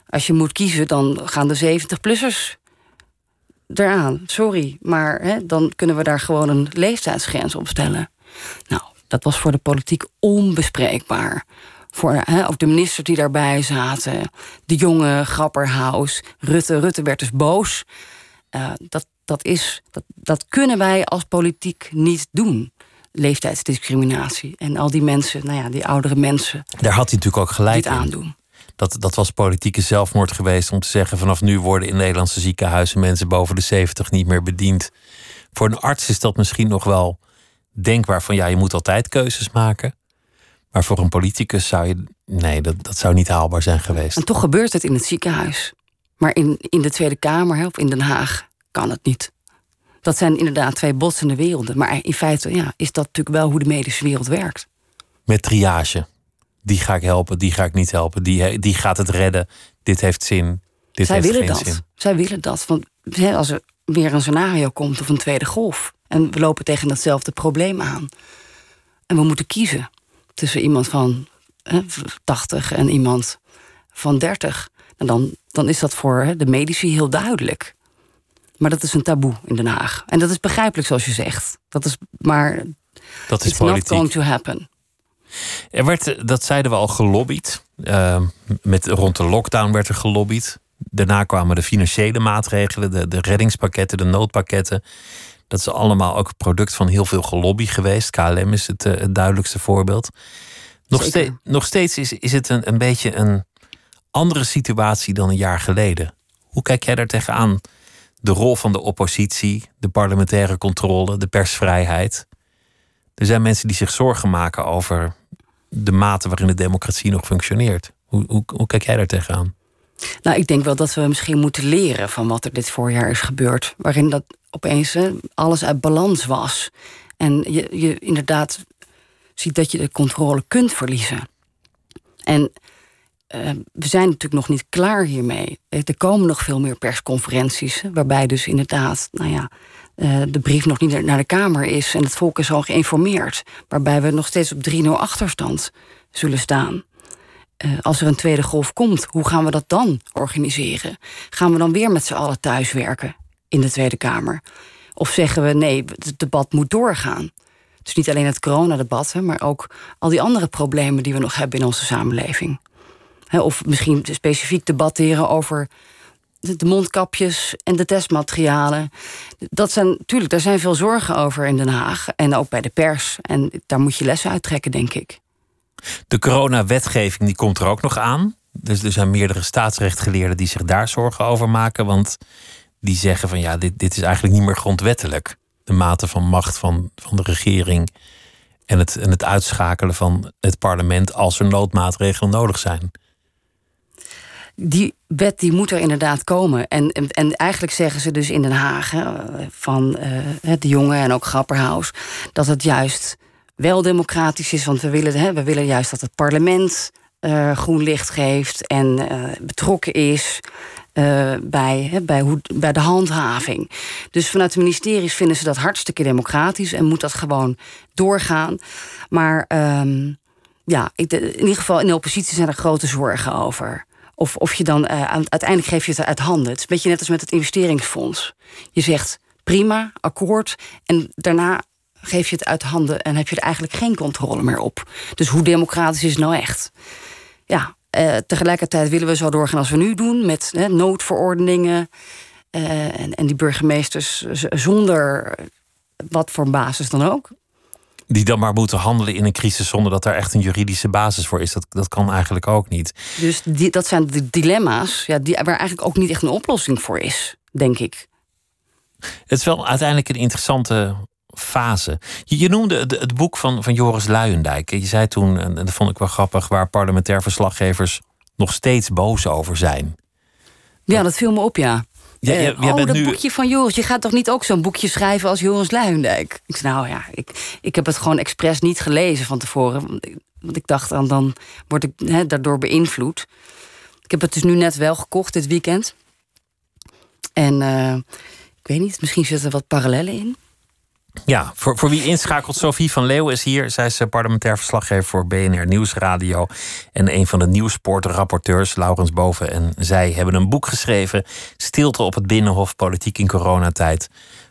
als je moet kiezen, dan gaan de 70-plussers eraan. Sorry, maar hè, dan kunnen we daar gewoon een leeftijdsgrens op stellen. Nou, dat was voor de politiek onbespreekbaar. Voor hè, ook de ministers die daarbij zaten, de jonge Grapperhaus, Rutte. Rutte werd dus boos. Uh, dat, dat, is, dat, dat kunnen wij als politiek niet doen. Leeftijdsdiscriminatie. En al die mensen, nou ja, die oudere mensen. Daar had hij natuurlijk ook gelijk in. aandoen. Dat, dat was politieke zelfmoord geweest om te zeggen: vanaf nu worden in Nederlandse ziekenhuizen mensen boven de 70 niet meer bediend. Voor een arts is dat misschien nog wel denkbaar van ja, je moet altijd keuzes maken. Maar voor een politicus zou je. Nee, dat, dat zou niet haalbaar zijn geweest. En toch gebeurt het in het ziekenhuis. Maar in, in de Tweede Kamer of in Den Haag kan het niet. Dat zijn inderdaad twee botsende werelden. Maar in feite ja, is dat natuurlijk wel hoe de medische wereld werkt. Met triage. Die ga ik helpen, die ga ik niet helpen. Die, die gaat het redden. Dit heeft zin. Dit Zij heeft willen geen dat. zin. Zij willen dat. Want als er weer een scenario komt of een tweede golf. En we lopen tegen datzelfde probleem aan. En we moeten kiezen tussen iemand van hè, 80 en iemand van 30. En dan, dan is dat voor hè, de medici heel duidelijk. Maar dat is een taboe in Den Haag. En dat is begrijpelijk, zoals je zegt. Dat is maar. Dat is it's politiek. not going to happen. Er werd, dat zeiden we al, gelobbyd. Uh, met, rond de lockdown werd er gelobbyd. Daarna kwamen de financiële maatregelen, de, de reddingspakketten, de noodpakketten. Dat is allemaal ook product van heel veel gelobby geweest. KLM is het, uh, het duidelijkste voorbeeld. Nog, ste nog steeds is, is het een, een beetje een andere situatie dan een jaar geleden. Hoe kijk jij daar tegenaan? De rol van de oppositie, de parlementaire controle, de persvrijheid. Er zijn mensen die zich zorgen maken over de mate waarin de democratie nog functioneert. Hoe, hoe, kijk jij daar tegenaan? Nou, ik denk wel dat we misschien moeten leren van wat er dit voorjaar is gebeurd. Waarin dat opeens alles uit balans was. En je, je inderdaad ziet dat je de controle kunt verliezen. En uh, we zijn natuurlijk nog niet klaar hiermee. Er komen nog veel meer persconferenties, waarbij dus inderdaad, nou ja, uh, de brief nog niet naar de Kamer is en het volk is al geïnformeerd. Waarbij we nog steeds op 3-0 achterstand zullen staan. Uh, als er een tweede golf komt, hoe gaan we dat dan organiseren? Gaan we dan weer met z'n allen thuiswerken in de Tweede Kamer? Of zeggen we nee, het debat moet doorgaan? Dus niet alleen het coronadebat, maar ook al die andere problemen die we nog hebben in onze samenleving. Of misschien specifiek debatteren over de mondkapjes en de testmaterialen. Dat zijn natuurlijk, daar zijn veel zorgen over in Den Haag en ook bij de pers. En daar moet je lessen uittrekken, denk ik. De coronawetgeving die komt er ook nog aan. Dus er zijn meerdere staatsrechtgeleerden die zich daar zorgen over maken. Want die zeggen van ja, dit, dit is eigenlijk niet meer grondwettelijk. De mate van macht van, van de regering en het, en het uitschakelen van het parlement als er noodmaatregelen nodig zijn die wet die moet er inderdaad komen. En, en, en eigenlijk zeggen ze dus in Den Haag van uh, de jongen en ook Grapperhaus dat het juist wel democratisch is. Want we willen, hè, we willen juist dat het parlement uh, groen licht geeft en uh, betrokken is. Bij, bij, hoe, bij de handhaving. Dus vanuit de ministeries vinden ze dat hartstikke democratisch en moet dat gewoon doorgaan. Maar um, ja, in ieder geval in de oppositie zijn er grote zorgen over. Of, of je dan uh, uiteindelijk geef je het uit handen. Het is een beetje net als met het investeringsfonds. Je zegt prima, akkoord. En daarna geef je het uit handen en heb je er eigenlijk geen controle meer op. Dus hoe democratisch is het nou echt? Ja, uh, tegelijkertijd willen we zo doorgaan als we nu doen, met noodverordeningen. en, en die burgemeesters zonder wat voor basis dan ook die dan maar moeten handelen in een crisis zonder dat daar echt een juridische basis voor is. Dat, dat kan eigenlijk ook niet. Dus die, dat zijn de dilemma's ja, die, waar eigenlijk ook niet echt een oplossing voor is, denk ik. Het is wel uiteindelijk een interessante fase. Je, je noemde het, het, boek van, van Joris Luijendijk. Je zei toen, en dat vond ik wel grappig, waar parlementair verslaggevers nog steeds boos over zijn. Ja, dat viel me op, ja. Ja, jij, oh, dat boekje van Joris. Je gaat toch niet ook zo'n boekje schrijven als Joris Luijendijk? Ik zei, nou ja, ik, ik heb het gewoon expres niet gelezen van tevoren. Want ik dacht, dan, dan word ik he, daardoor beïnvloed. Ik heb het dus nu net wel gekocht dit weekend. En uh, ik weet niet, misschien zitten er wat parallellen in. Ja, voor, voor wie inschakelt, Sophie van Leeuwen is hier. Zij is eh, parlementair verslaggever voor BNR Nieuwsradio. En een van de nieuwsportrapporteurs, Laurens Boven. En zij hebben een boek geschreven, Stilte op het Binnenhof, Politiek in coronatijd.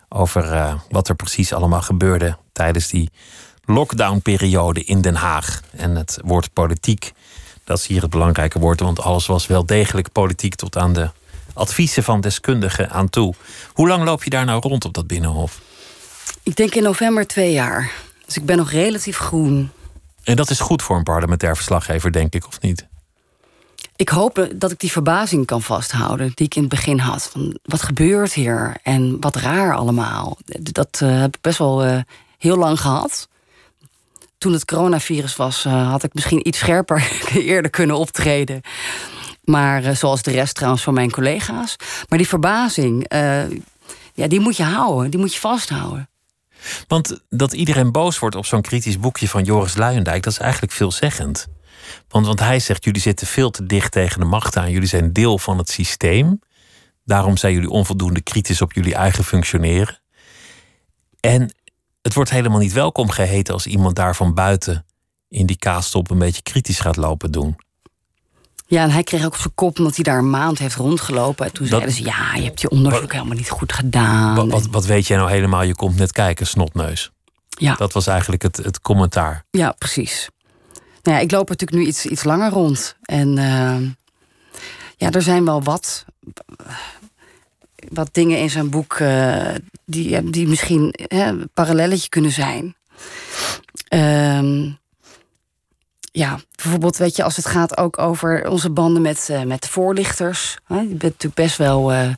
Over uh, wat er precies allemaal gebeurde tijdens die lockdownperiode in Den Haag. En het woord politiek, dat is hier het belangrijke woord. Want alles was wel degelijk politiek tot aan de adviezen van deskundigen aan toe. Hoe lang loop je daar nou rond op dat Binnenhof? Ik denk in november twee jaar. Dus ik ben nog relatief groen. En dat is goed voor een parlementair verslaggever, denk ik, of niet? Ik hoop dat ik die verbazing kan vasthouden die ik in het begin had. Van wat gebeurt hier en wat raar allemaal. Dat uh, heb ik best wel uh, heel lang gehad. Toen het coronavirus was, uh, had ik misschien iets scherper <laughs> eerder kunnen optreden. Maar zoals de rest trouwens van mijn collega's. Maar die verbazing, ja, die moet je houden, die moet je vasthouden. Want dat iedereen boos wordt op zo'n kritisch boekje van Joris Luijendijk, dat is eigenlijk veelzeggend. Want, want hij zegt: jullie zitten veel te dicht tegen de macht aan, jullie zijn deel van het systeem. Daarom zijn jullie onvoldoende kritisch op jullie eigen functioneren. En het wordt helemaal niet welkom geheten als iemand daar van buiten in die kaastop een beetje kritisch gaat lopen doen. Ja, en hij kreeg ook op zijn kop omdat hij daar een maand heeft rondgelopen. En toen zeiden ze, ja, je hebt je onderzoek helemaal niet goed gedaan. Wat, wat, wat, weet jij nou helemaal? Je komt net kijken, snotneus. Ja. Dat was eigenlijk het, het commentaar. Ja, precies. Nou ja, ik loop natuurlijk nu iets, iets langer rond. En uh, ja, er zijn wel wat, wat dingen in zijn boek uh, die, die misschien een parallelletje kunnen zijn. Ehm ja, bijvoorbeeld, weet je, als het gaat ook over onze banden met, uh, met voorlichters. Hè? Je bent natuurlijk best wel uh,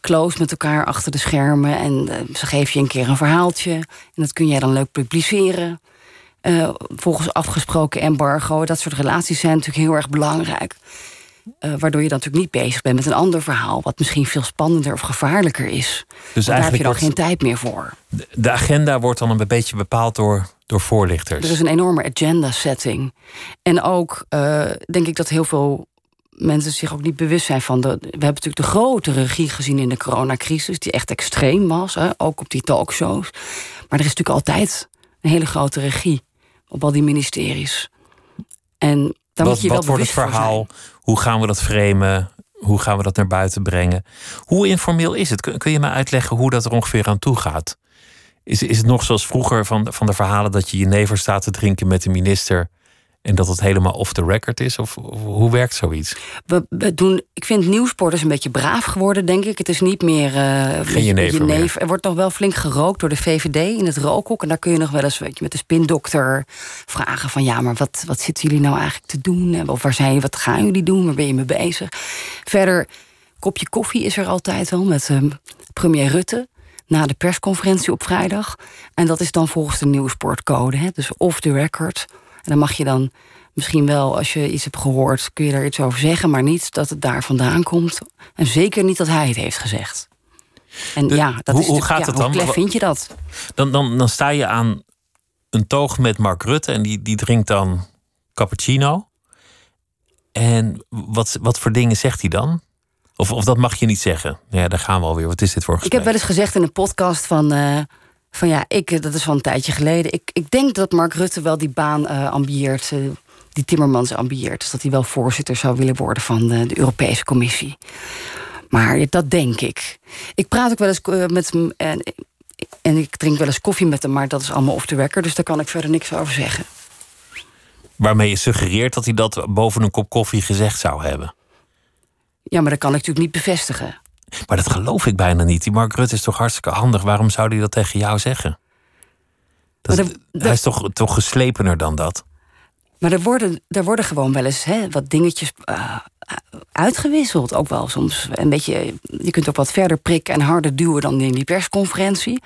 close met elkaar achter de schermen. En uh, ze geven je een keer een verhaaltje. En dat kun jij dan leuk publiceren. volgens afgesproken embargo. Dat soort relaties zijn natuurlijk heel erg belangrijk. Uh, waardoor je dan natuurlijk niet bezig bent met een ander verhaal, wat misschien veel spannender of gevaarlijker is. Dus daar heb je dan geen tijd meer voor. De agenda wordt dan een beetje bepaald door, door voorlichters. Er is een enorme agenda setting. En ook uh, denk ik dat heel veel mensen zich ook niet bewust zijn van de. We hebben natuurlijk de grote regie gezien in de coronacrisis, die echt extreem was, hè, ook op die talkshows. Maar er is natuurlijk altijd een hele grote regie op al die ministeries. En daar wat, moet je wel wat wordt het verhaal? Hoe gaan we dat framen? Hoe gaan we dat naar buiten brengen? Hoe informeel is het? Kun, je me uitleggen hoe dat er ongeveer aan toe gaat? Is, is het nog zoals vroeger van, van de verhalen dat je je never staat te drinken met de minister en dat het helemaal off the record is? Of, hoe werkt zoiets? We, we, doen, ik vind nieuwsport een beetje braaf geworden, denk ik. Het is niet meer. Uh, Geen jenever, jenever. Er wordt nog wel flink gerookt door de VVD in het rookhok. En daar kun je nog wel eens weet je, met de spindokter vragen: van ja, maar wat, wat zitten jullie nou eigenlijk te doen? Of waar zijn jullie, wat gaan jullie doen? Waar ben je mee bezig? Verder, kopje koffie is er altijd wel met uh, premier Rutte na de persconferentie op vrijdag. En dat is dan volgens de nieuwsportcode. Hè? Dus off the record. En dan mag je dan misschien wel, als je iets hebt gehoord, kun je daar iets over zeggen, maar niet dat het daar vandaan komt. En zeker niet dat hij het heeft gezegd. En ja, dat hoe, is hoe gaat het dan? Hoe vind je dat? Dan, dan, dan sta je aan een toog met Mark Rutte en die, die drinkt dan cappuccino. En wat, wat voor dingen zegt hij dan? Of, of dat mag je niet zeggen? Ja, daar gaan we alweer. Wat is dit voor gesprek? Ik heb wel eens gezegd in een podcast van... Uh, van ja, ik, dat is wel een tijdje geleden. Ik, ik denk dat Mark Rutte wel die baan uh, ambieert, uh, die Timmermans ambieert. Dus dat hij wel voorzitter zou willen worden van de, de Europese Commissie. Maar dat denk ik. Ik praat ook wel eens uh, met hem en, en ik drink wel eens koffie met hem, maar dat is allemaal off the record. Dus daar kan ik verder niks over zeggen. Waarmee je suggereert dat hij dat boven een kop koffie gezegd zou hebben. Ja, maar dat kan ik natuurlijk niet bevestigen. Maar dat geloof ik bijna niet. Die Mark Rutte is toch hartstikke handig. Waarom zou hij dat tegen jou zeggen? Dat, hij is toch, toch geslepener dan dat? Maar er worden, er worden gewoon wel eens hè, wat dingetjes uh, uitgewisseld. Ook wel soms een beetje. Je kunt ook wat verder prikken en harder duwen dan in die persconferentie.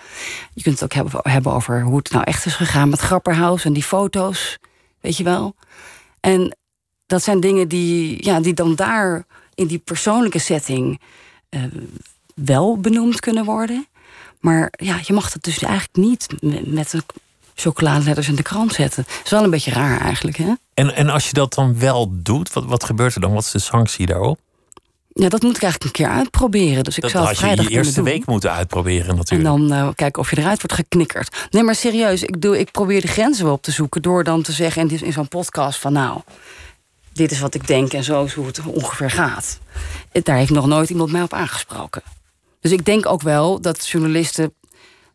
Je kunt het ook hebben, hebben over hoe het nou echt is gegaan met Grapperhaus en die foto's. Weet je wel? En dat zijn dingen die, ja, die dan daar in die persoonlijke setting uh, wel benoemd kunnen worden. Maar ja, je mag het dus eigenlijk niet met de chocoladeletters in de krant zetten. Dat is wel een beetje raar eigenlijk, hè? En, en als je dat dan wel doet, wat, wat gebeurt er dan? Wat is de sanctie daarop? Ja, dat moet ik eigenlijk een keer uitproberen. Dus ik dat zou had je je eerste week moeten uitproberen natuurlijk. En dan uh, kijken of je eruit wordt geknikkerd. Nee, maar serieus, ik, doe, ik probeer de grenzen wel op te zoeken... door dan te zeggen in, in zo'n podcast van... nou, dit is wat ik denk en zo is hoe het ongeveer gaat. Daar heeft nog nooit iemand mij op aangesproken. Dus ik denk ook wel dat journalisten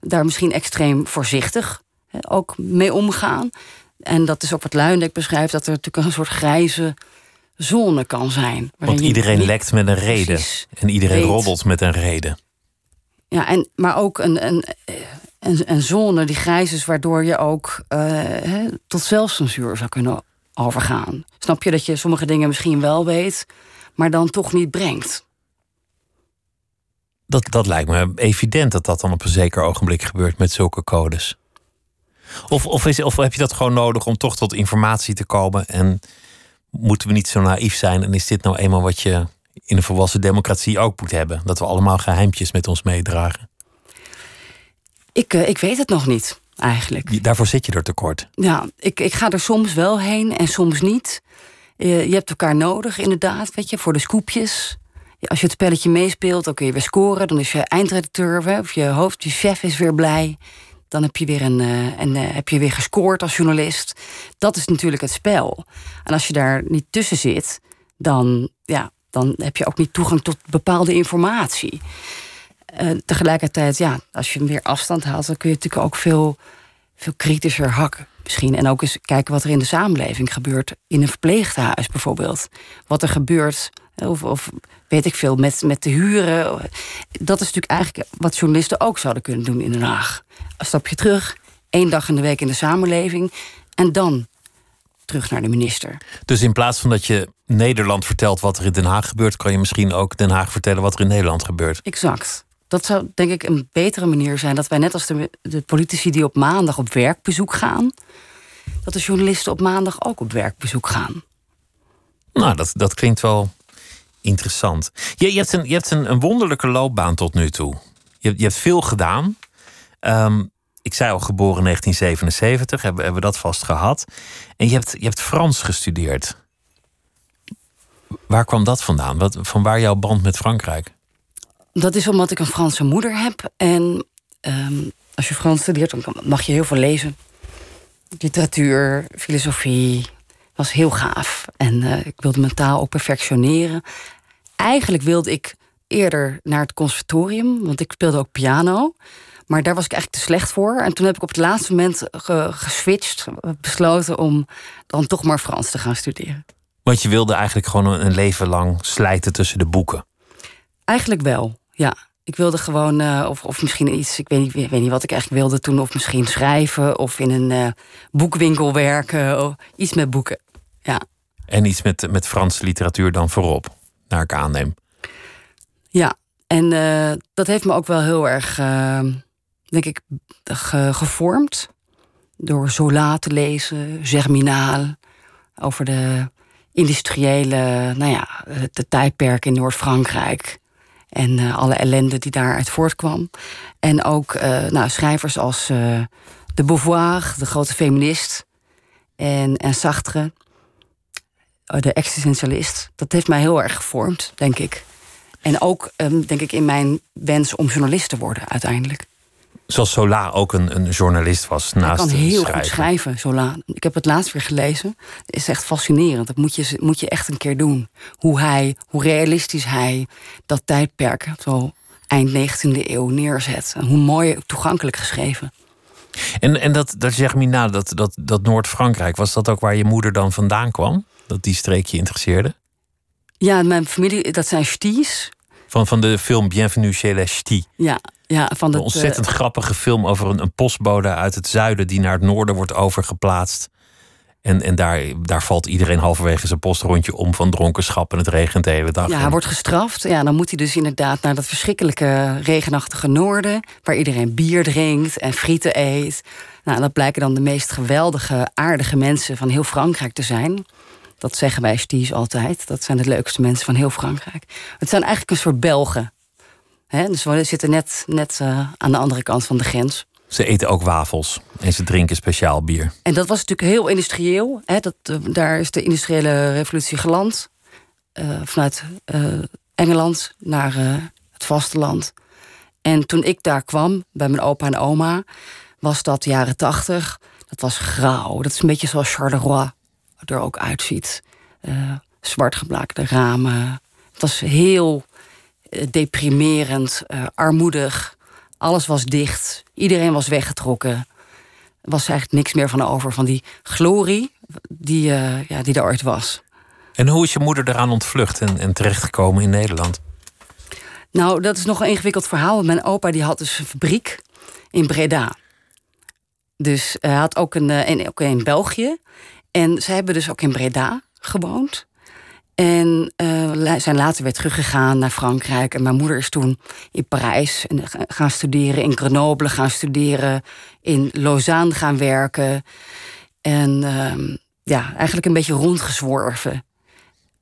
daar misschien extreem voorzichtig ook mee omgaan. En dat is ook wat Luindek beschrijft, dat er natuurlijk een soort grijze zone kan zijn. Want iedereen lekt met een reden. En iedereen weet. roddelt met een reden. Ja, en, maar ook een, een, een, een zone die grijs is, waardoor je ook uh, tot zelfcensuur zou kunnen overgaan. Snap je dat je sommige dingen misschien wel weet, maar dan toch niet brengt? Dat, dat lijkt me evident dat dat dan op een zeker ogenblik gebeurt met zulke codes. Of, of, is, of heb je dat gewoon nodig om toch tot informatie te komen? En moeten we niet zo naïef zijn? En is dit nou eenmaal wat je in een volwassen democratie ook moet hebben? Dat we allemaal geheimpjes met ons meedragen? Ik, uh, ik weet het nog niet eigenlijk. Daarvoor zit je er tekort. Ja, ik, ik ga er soms wel heen en soms niet. Je, je hebt elkaar nodig, inderdaad, weet je, voor de scoopjes. Als je het spelletje meespeelt, dan kun je weer scoren. Dan is je eindredacteur of je hoofd, je chef is weer blij. Dan heb je weer, een, uh, en, uh, heb je weer gescoord als journalist. Dat is natuurlijk het spel. En als je daar niet tussen zit, dan, ja, dan heb je ook niet toegang tot bepaalde informatie. Uh, tegelijkertijd, ja, als je weer afstand haalt, dan kun je natuurlijk ook veel, veel kritischer hakken. Misschien. En ook eens kijken wat er in de samenleving gebeurt. In een verpleeghuis bijvoorbeeld. Wat er gebeurt, of, of weet ik veel, met, met de huren. Dat is natuurlijk eigenlijk wat journalisten ook zouden kunnen doen in Den Haag. Een stapje terug, één dag in de week in de samenleving. En dan terug naar de minister. Dus in plaats van dat je Nederland vertelt wat er in Den Haag gebeurt, kan je misschien ook Den Haag vertellen wat er in Nederland gebeurt. Exact dat zou denk ik een betere manier zijn. Dat wij net als de, de, politici die op maandag op werkbezoek gaan, dat de journalisten op maandag ook op werkbezoek gaan. Nou, dat, dat klinkt wel Interessant. Je, je hebt, een, je hebt een, een wonderlijke loopbaan tot nu toe. Je, je hebt veel gedaan. Ehm, ik zei al geboren in 1977, hebben, hebben we dat vast gehad. En je hebt, je hebt Frans gestudeerd. Waar kwam dat vandaan? Wat, van waar jouw band met Frankrijk? Dat is omdat ik een Franse moeder heb. En ehm, als je Frans studeert, dan mag je heel veel lezen. Literatuur, filosofie. was heel gaaf. En eh, ik wilde mijn taal ook perfectioneren. Eigenlijk wilde ik eerder naar het conservatorium, want ik speelde ook piano. Maar daar was ik eigenlijk te slecht voor. En toen heb ik op het laatste moment geswitcht, besloten om dan toch maar Frans te gaan studeren. Want je wilde eigenlijk gewoon een leven lang slijten tussen de boeken? Eigenlijk wel, ja. Ik wilde gewoon, uh, of, of misschien iets, ik weet, niet, ik weet niet wat ik eigenlijk wilde toen, of misschien schrijven of in een uh, boekwinkel werken, of iets met boeken. Ja. En iets met, met Franse literatuur dan voorop, naar ik aanneem. Ja, en uh, dat heeft me ook wel heel erg, denk ik, ge gevormd. Door Zola te lezen, Germinaal, over de industriële, nou ja, de tijdperk in Noord-Frankrijk. En uh, alle ellende die daaruit voortkwam. En ook uh, nou, schrijvers als uh, de Beauvoir, de grote feminist. En, en Sartre, de existentialist. Dat heeft mij heel erg gevormd, denk ik. En ook, um, denk ik, in mijn wens om journalist te worden uiteindelijk. Zoals Zola ook een, een journalist was naast Hij kan heel schrijven. goed schrijven, Zola. Ik heb het laatst weer gelezen. Het is echt fascinerend. Dat moet je, moet je echt een keer doen. Hoe hij, hoe realistisch hij dat tijdperk zo eind 19e eeuw neerzet. En hoe mooi toegankelijk geschreven. En, en dat, dat Germina, dat, dat, dat Noord-Frankrijk, was dat ook waar je moeder dan vandaan kwam? Dat die streek je interesseerde? Ja, mijn familie, dat zijn ch'tis. Van, van de film Bienvenue chez les Ch'tis. Ja, ja, van een ontzettend uh, grappige film over een, een, postbode uit het zuiden die naar het noorden wordt overgeplaatst. En, en daar, daar valt iedereen halverwege zijn postrondje om van dronkenschap en het regent de hele dag. Ja, hij wordt gestraft. Ja, dan moet hij dus inderdaad naar dat verschrikkelijke regenachtige noorden, waar iedereen bier drinkt en frieten eet. Nou, dat blijken dan de meest geweldige, aardige mensen van heel Frankrijk te zijn. Dat zeggen wij Sties altijd. Dat zijn de leukste mensen van heel Frankrijk. Het zijn eigenlijk een soort Belgen. He, dus we zitten net, net uh, aan de andere kant van de grens. Ze eten ook wafels en ze drinken speciaal bier. En dat was natuurlijk heel industrieel. He, dat, uh, daar is de industriële revolutie geland. Uh, vanuit Engeland naar het vasteland. En toen ik daar kwam, bij mijn opa en oma... was dat jaren tachtig. Dat was grauw. Dat is een beetje zoals Charleroi er ook uitziet. zwart geblakerde ramen. Het was heel deprimerend, uh, armoedig. Alles was dicht. Iedereen was weggetrokken. Er was eigenlijk niks meer van over, van die glorie die, uh, ja, die er ooit was. En hoe is je moeder eraan ontvlucht en, en terechtgekomen in Nederland? Nou, dat is nog een ingewikkeld verhaal. Mijn opa die had dus een fabriek in Breda. Dus hij had ook een, in, ook in België. En zij hebben dus ook in Breda gewoond. En uh, zijn later weer teruggegaan naar Frankrijk. En mijn moeder is toen in Parijs gaan studeren, in Grenoble gaan studeren, in Lausanne gaan werken. En uh, ja, eigenlijk een beetje rondgezworven.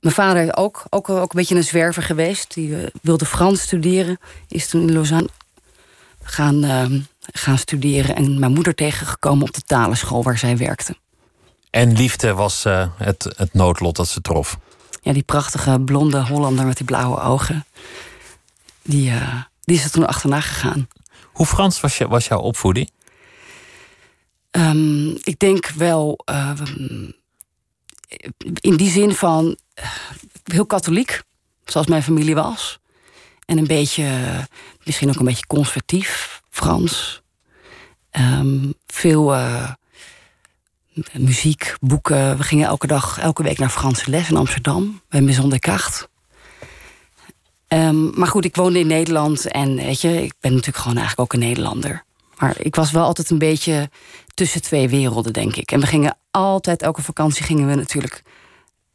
Mijn vader ook, ook, ook een beetje een zwerver geweest. Die wilde Frans studeren. Is toen in Lausanne gaan, ehm, gaan studeren. En mijn moeder tegengekomen op de talenschool waar zij werkte. En liefde was eh, het, het noodlot dat ze trof ja, die prachtige blonde Hollander met die blauwe ogen. Die, uh, die is er toen achterna gegaan. Hoe Frans was, je, was jouw opvoeding? Um, ik denk wel uh, in die zin van uh, heel katholiek, zoals mijn familie was. En een beetje, misschien ook een beetje conservatief, Frans. Um, veel muziek, boeken. We gingen elke dag, elke week naar Franse les in Amsterdam, bij Maison Descartes. Um, maar goed, ik woonde in Nederland en weet je, ik ben natuurlijk gewoon eigenlijk ook een Nederlander. Maar ik was wel altijd een beetje tussen twee werelden, denk ik. En we gingen altijd, elke vakantie gingen we natuurlijk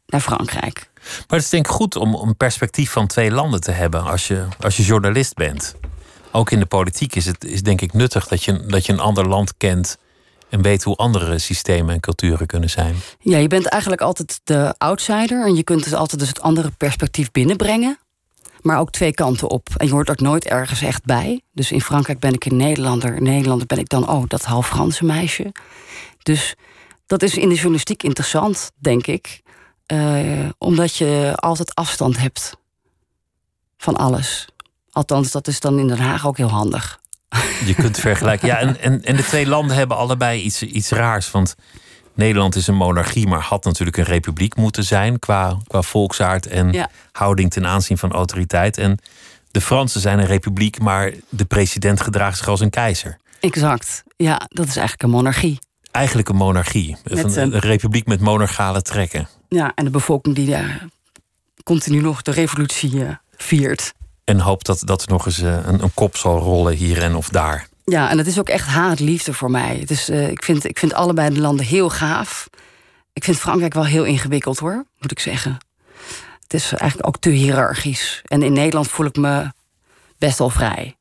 naar Frankrijk. Maar het is denk ik goed om een perspectief van twee landen te hebben als je, als je journalist bent. Ook in de politiek is het is denk ik nuttig dat je, dat je een ander land kent En weet hoe andere systemen en culturen kunnen zijn. Ja, je bent eigenlijk altijd de outsider. En je kunt dus altijd dus het andere perspectief binnenbrengen. Maar ook twee kanten op. En je hoort ook nooit ergens echt bij. Dus in Frankrijk ben ik een Nederlander. In Nederland ben ik dan, oh, dat half Franse meisje. Dus dat is in de journalistiek interessant, denk ik. Uh, omdat je altijd afstand hebt van alles. Althans, dat is dan in Den Haag ook heel handig. Je kunt vergelijken. Ja, en, en, en de twee landen hebben allebei iets, iets raars. Want Nederland is een monarchie, maar had natuurlijk een republiek moeten zijn qua, qua volksaard en houding ten aanzien van autoriteit. En de Fransen zijn een republiek, maar de president gedraagt zich als een keizer. Exact. Ja, dat is eigenlijk een monarchie. Eigenlijk een monarchie. Met, een, een republiek met monarchale trekken. Ja, en de bevolking die daar continu nog de revolutie eh, viert. En hoopt dat, dat er nog eens eh, een, een kop zal rollen hier en of daar. Ja, en het is ook echt haat-liefde voor mij. Uh, ik, vind, ik vind allebei de landen heel gaaf. Ik vind Frankrijk wel heel ingewikkeld hoor, moet ik zeggen. Het is eigenlijk ook te hiërarchisch. En in Nederland voel ik me best wel vrij.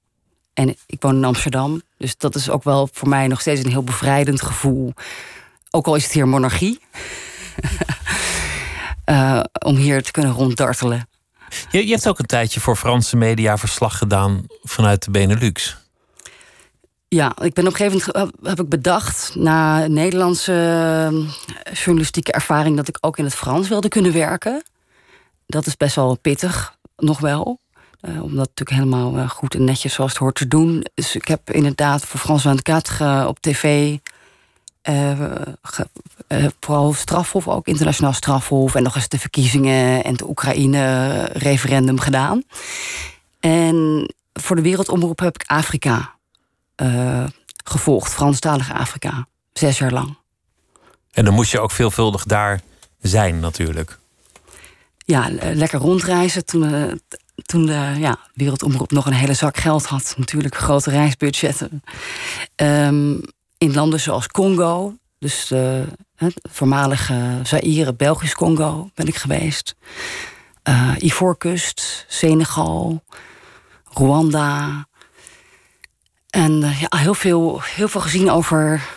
En ik woon in Amsterdam, dus dat is ook wel voor mij nog steeds een heel bevrijdend gevoel. Ook al is het hier monarchie. uh, <laughs> om hier te kunnen ronddartelen. Je, hebt ook een tijdje voor Franse media verslag gedaan vanuit de Benelux. Ja, ik ben op een gegeven moment heb ik bedacht, na Nederlandse eh, journalistieke ervaring, dat ik ook in het Frans wilde kunnen werken. Dat is best wel pittig, nog wel. Uh, om dat natuurlijk helemaal uh, goed en netjes zoals het hoort te doen. Dus ik heb inderdaad voor Frans 24 op tv vooral strafhof, ook internationaal strafhof. En nog eens de verkiezingen en de Oekraïne-referendum gedaan. En voor de Wereldomroep heb ik Afrika uh, gevolgd, Franstalige Afrika, zes jaar lang. En dan moest je ook veelvuldig daar zijn, natuurlijk. Ja, lekker rondreizen. Toen, toen de ja, Wereldomroep nog een hele zak geld had, natuurlijk grote reisbudgetten. Um, in landen zoals Congo, dus de het voormalige Zaire, Belgisch Congo ben ik geweest. Uh, Ivoorkust, Senegal, Rwanda, en eh, ja, heel, veel, heel veel gezien over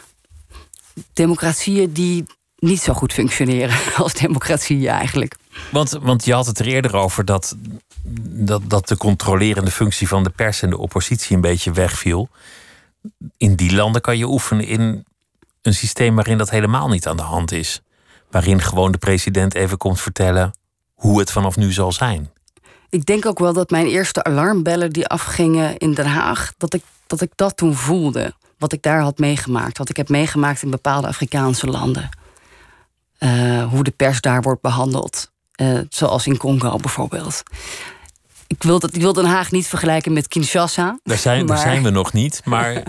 democratieën die niet zo goed functioneren <laughs> als democratieën eigenlijk. Want, want je had het er eerder over dat, dat, dat de controlerende functie van de pers en de oppositie een beetje wegviel. In die landen kan je oefenen in een systeem waarin dat helemaal niet aan de hand is. Waarin gewoon de president even komt vertellen hoe het vanaf nu zal zijn. Ik denk ook wel dat mijn eerste alarmbellen die afgingen in Den Haag, dat ik dat ik dat toen voelde. Wat ik daar had meegemaakt. Wat ik heb meegemaakt in bepaalde Afrikaanse landen. Uh, hoe de pers daar wordt behandeld. Uh, zoals in Congo bijvoorbeeld. Ik wil, dat, ik wil Den Haag niet vergelijken met Kinshasa. Daar zijn, daar zijn we nog niet, maar...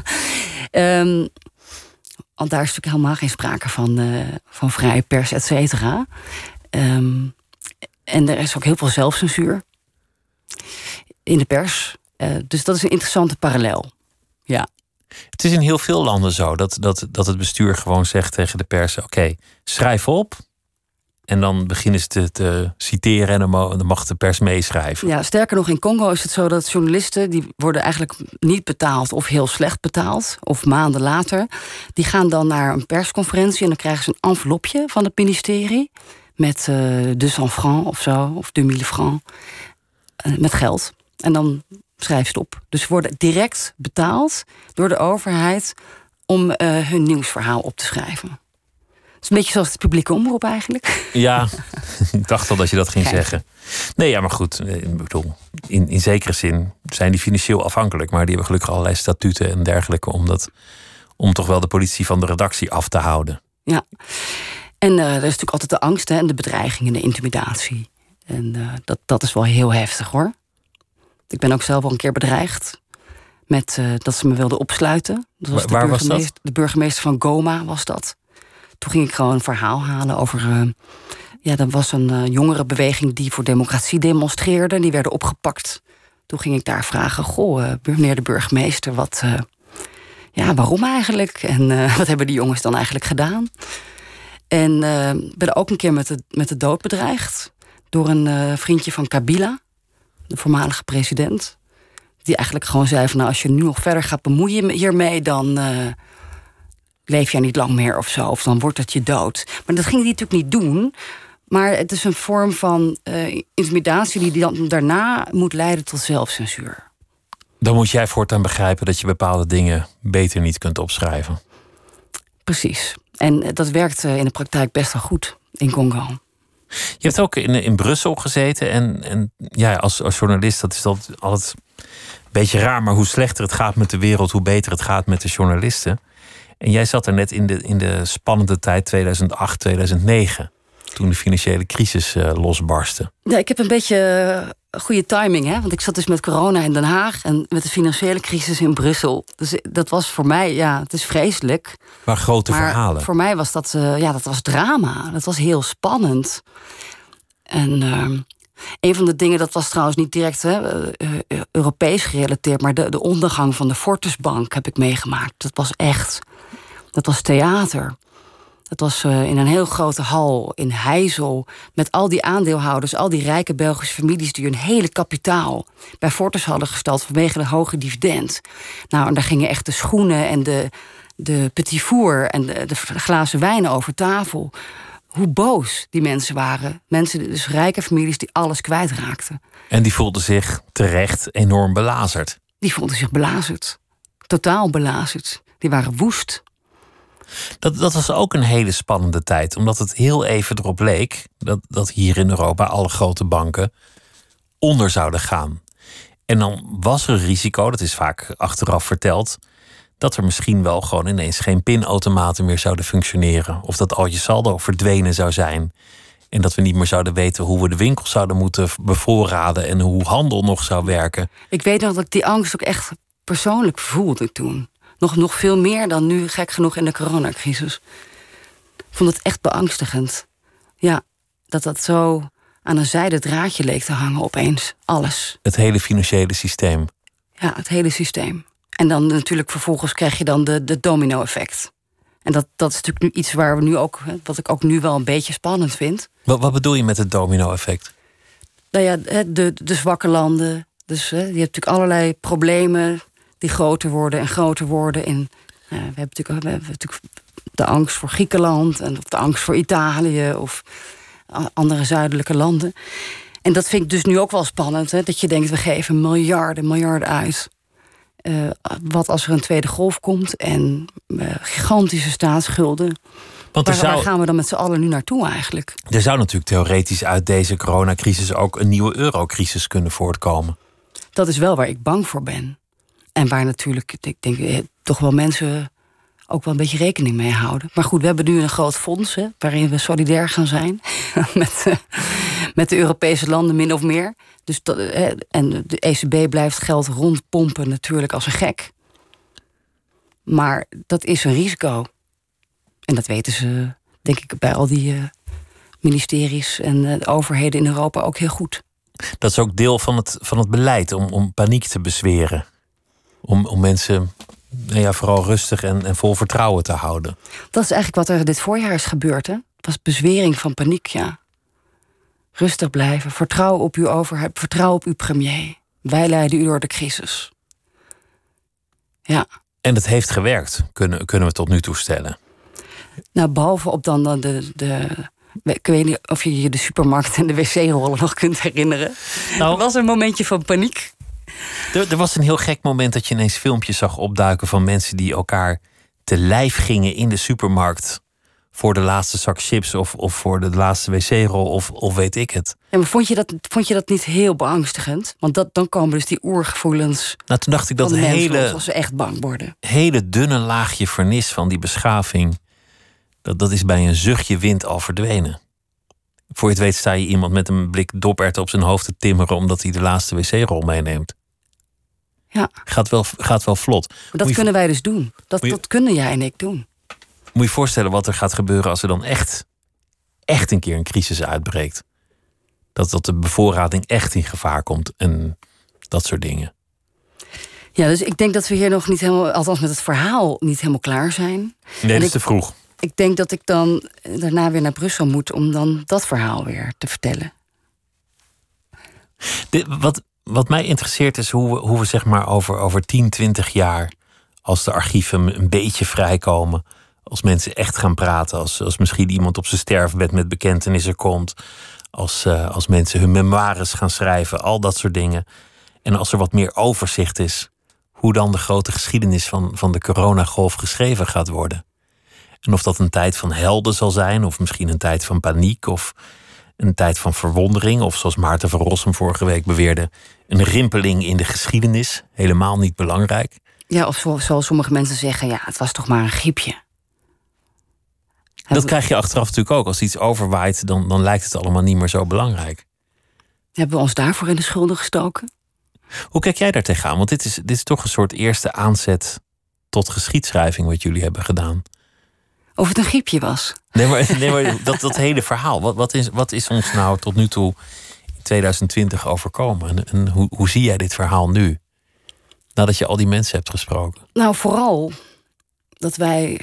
um, <laughs> want daar is natuurlijk helemaal geen sprake van, uh, van vrije pers, et cetera. Um, en er is ook heel veel zelfcensuur in de pers. dus dat is een interessante parallel. Ja. Het is in heel veel landen zo dat, dat, dat het bestuur gewoon zegt tegen de pers: oké, schrijf op. En dan beginnen ze te, te citeren en dan mag de pers meeschrijven. Ja, sterker nog, in Congo is het zo dat journalisten... die worden eigenlijk niet betaald of heel slecht betaald... of maanden later. Die gaan dan naar een persconferentie... en dan krijgen ze een envelopje van het ministerie... met uh, 200 francs of zo, of 2000 francs, uh, met geld. En dan schrijf het op. Dus ze worden direct betaald door de overheid om uh, hun nieuwsverhaal op te schrijven. Het is een beetje zoals het publieke omroep eigenlijk. Ja, <laughs> ik dacht al dat je dat ging zeggen. Nee, ja, maar goed. Eh, ik bedoel, in, in zekere zin zijn die financieel afhankelijk. Maar die hebben gelukkig allerlei statuten en dergelijke. Om, dat, om toch wel de politie van de redactie af te houden. Ja, en uh, er is natuurlijk altijd de angst hè, en de bedreiging en de intimidatie. En uh, dat, dat is wel heel heftig hoor. Ik ben ook zelf al een keer bedreigd met uh, dat ze me wilden opsluiten. Dat was Waar was dat? De burgemeester van Goma was dat. Toen ging ik gewoon een verhaal halen over. Uh, ja, dat was een uh, jongerenbeweging die voor democratie demonstreerde. Die werden opgepakt. Toen ging ik daar vragen: Goh, meneer de burgemeester, wat. ja, waarom eigenlijk? En <laughs> wat hebben die jongens dan eigenlijk gedaan? En ben ook een keer met de, met de dood bedreigd. Door een vriendje van Kabila de voormalige president. Die eigenlijk gewoon zei van nou, als je nu nog verder gaat bemoeien hiermee, dan, leef jij niet lang meer of zo, of dan wordt het je dood. Maar dat ging hij natuurlijk niet doen. Maar het is een vorm van uh, intimidatie die dan daarna moet leiden tot zelfcensuur. Dan moet jij voortaan begrijpen dat je bepaalde dingen beter niet kunt opschrijven. Precies. En dat werkt in de praktijk best wel goed in Congo. Je hebt ook in, in Brussel gezeten. En, en ja, als, als journalist, dat is dat altijd een beetje raar. Maar hoe slechter het gaat met de wereld, hoe beter het gaat met de journalisten. En jij zat er net in de, in de spannende tijd 2008, 2009 toen de financiële crisis uh, losbarstte? Ja, ik heb een beetje uh, goede timing, hè? want ik zat dus met corona in Den Haag en met de financiële crisis in Brussel. Dus dat was voor mij, ja, het is vreselijk. Maar grote maar verhalen. Voor mij was dat, uh, ja, dat was drama. Dat was heel spannend. En een van de dingen, dat was trouwens niet direct hè, Europees gerelateerd, maar de, de ondergang van de Fortusbank heb ik meegemaakt. Dat was echt, dat was theater. Het was uh, in een heel grote hal in Heizel. Met al die aandeelhouders, al die rijke Belgische families die hun hele kapitaal bij Fortis hadden gesteld vanwege de hoge dividend. Nou, en daar gingen echt de schoenen en de, de petit four en de, de glazen wijn over tafel. Hoe boos die mensen waren. Mensen, dus rijke families die alles kwijtraakten. En die voelden zich terecht enorm belazerd. Die voelden zich belazerd. Totaal belazerd. Die waren woest. Dat, dat was ook een hele spannende tijd, omdat het heel even erop leek dat, dat hier in Europa alle grote banken onder zouden gaan. En dan was er een risico, dat is vaak achteraf verteld, dat er misschien wel gewoon ineens geen pinautomaten meer zouden functioneren. Of dat al je saldo verdwenen zou zijn. En dat we niet meer zouden weten hoe we de winkels zouden moeten bevoorraden en hoe handel nog zou werken. Ik weet nog dat ik die angst ook echt persoonlijk voelde toen. Nog, nog veel meer dan nu, gek genoeg, in de coronacrisis. Ik vond het echt beangstigend. Ja, dat dat zo aan een zijde draadje leek te hangen opeens. Alles. Het hele financiële systeem. Ja, het hele systeem. En dan natuurlijk vervolgens krijg je dan de, de domino-effect. En dat, dat is natuurlijk nu iets waar we nu ook, wat ik ook nu wel een beetje spannend vind. Wat, wat bedoel je met het domino-effect? Nou ja, de, de zwakke landen. Dus je hebt natuurlijk allerlei problemen die groter worden en groter worden. En we, hebben natuurlijk, we hebben natuurlijk de angst voor Griekenland en of de angst voor Italië of andere zuidelijke landen. En dat vind ik dus nu ook wel spannend. Hè? Dat je denkt, we geven miljarden, miljarden uit. Uh, wat als er een tweede golf komt en uh, gigantische staatsschulden. Want waar, zou, waar, gaan we dan met z'n allen nu naartoe eigenlijk? Er zou natuurlijk theoretisch uit deze coronacrisis ook een nieuwe eurocrisis kunnen voortkomen. Dat is wel waar ik bang voor ben. En waar natuurlijk, ik denk, eh, toch wel mensen ook wel een beetje rekening mee houden. Maar goed, we hebben nu een groot fonds hè, waarin we solidair gaan zijn <laughs> met, met de Europese landen, min of meer. Dus dat, uh, en de ECB blijft geld rondpompen natuurlijk als een gek. Maar dat is een risico. En dat weten ze, denk ik, bij al die uh, ministeries en overheden in Europa ook heel goed. Dat is ook deel van het, van het beleid om, om paniek te bezweren om, om mensen nou ja, vooral rustig en, en vol vertrouwen te houden. Dat is eigenlijk wat er dit voorjaar is gebeurd. Hè? Het was bezwering van paniek, ja. Rustig blijven, vertrouwen op uw overheid, vertrouwen op uw premier. Wij leiden u door de crisis. Ja. En het heeft gewerkt, kunnen, kunnen we tot nu toe stellen. Nou, behalve op dan, dan de, de ik weet niet of je je de supermarkt en de wc-rollen nog kunt herinneren. Nou, er was een momentje van paniek. Er, er, was een heel gek moment dat je ineens filmpjes zag opduiken van mensen die elkaar te lijf gingen in de supermarkt. Voor de laatste zak chips of, of voor de laatste wc-rol of, of weet ik het. Ja, maar vond je, dat, vond je dat niet heel beangstigend? Want dat, dan komen dus die oergevoelens. Nou, toen dacht ik dat hele. Als ze echt bang worden. Hele dunne laagje vernis van die beschaving. Dat, dat is bij een zuchtje wind al verdwenen. Voor je het weet sta je iemand met een blik dopert op zijn hoofd te timmeren omdat hij de laatste wc-rol meeneemt. Ja. Gaat wel, gaat wel vlot. Maar dat kunnen wij dus doen. Dat, dat kunnen jij en ik doen. Moet je je voorstellen wat er gaat gebeuren als er dan echt, echt een keer een crisis uitbreekt. Dat, dat de bevoorrading echt in gevaar komt en dat soort dingen. Ja, dus ik denk dat we hier nog niet helemaal, althans met het verhaal, niet helemaal klaar zijn. Nee, dat is te vroeg. Ik denk dat ik dan daarna weer naar Brussel moet om dan dat verhaal weer te vertellen. De, wat, wat mij interesseert is hoe we, hoe we zeg maar over, over 10, 20 jaar, als de archieven een beetje vrijkomen, Als mensen echt gaan praten, als, als misschien iemand op zijn sterfbed met bekentenissen komt, als, uh, als mensen hun memoires gaan schrijven, al dat soort dingen. En als er wat meer overzicht is, hoe dan de grote geschiedenis van, van de coronagolf geschreven gaat worden. En of dat een tijd van helden zal zijn, of misschien een tijd van paniek, of een tijd van verwondering, of zoals Maarten van Rossum vorige week beweerde, een rimpeling in de geschiedenis, helemaal niet belangrijk. Ja, of zoals sommige mensen zeggen, ja, het was toch maar een griepje. Dat krijg je achteraf natuurlijk ook. Als iets overwaait, dan, dan lijkt het allemaal niet meer zo belangrijk. Hebben we ons daarvoor in de schulden gestoken? Hoe kijk jij daar tegenaan? Want dit is, dit is toch een soort eerste aanzet tot geschiedschrijving wat jullie hebben gedaan. Of het een griepje was. Nee, maar, nee, maar dat, dat hele verhaal. Wat, wat, is, wat is ons nou tot nu toe in 2020 overkomen? En, en hoe, hoe zie jij dit verhaal nu? Nadat je al die mensen hebt gesproken. Nou, vooral dat wij,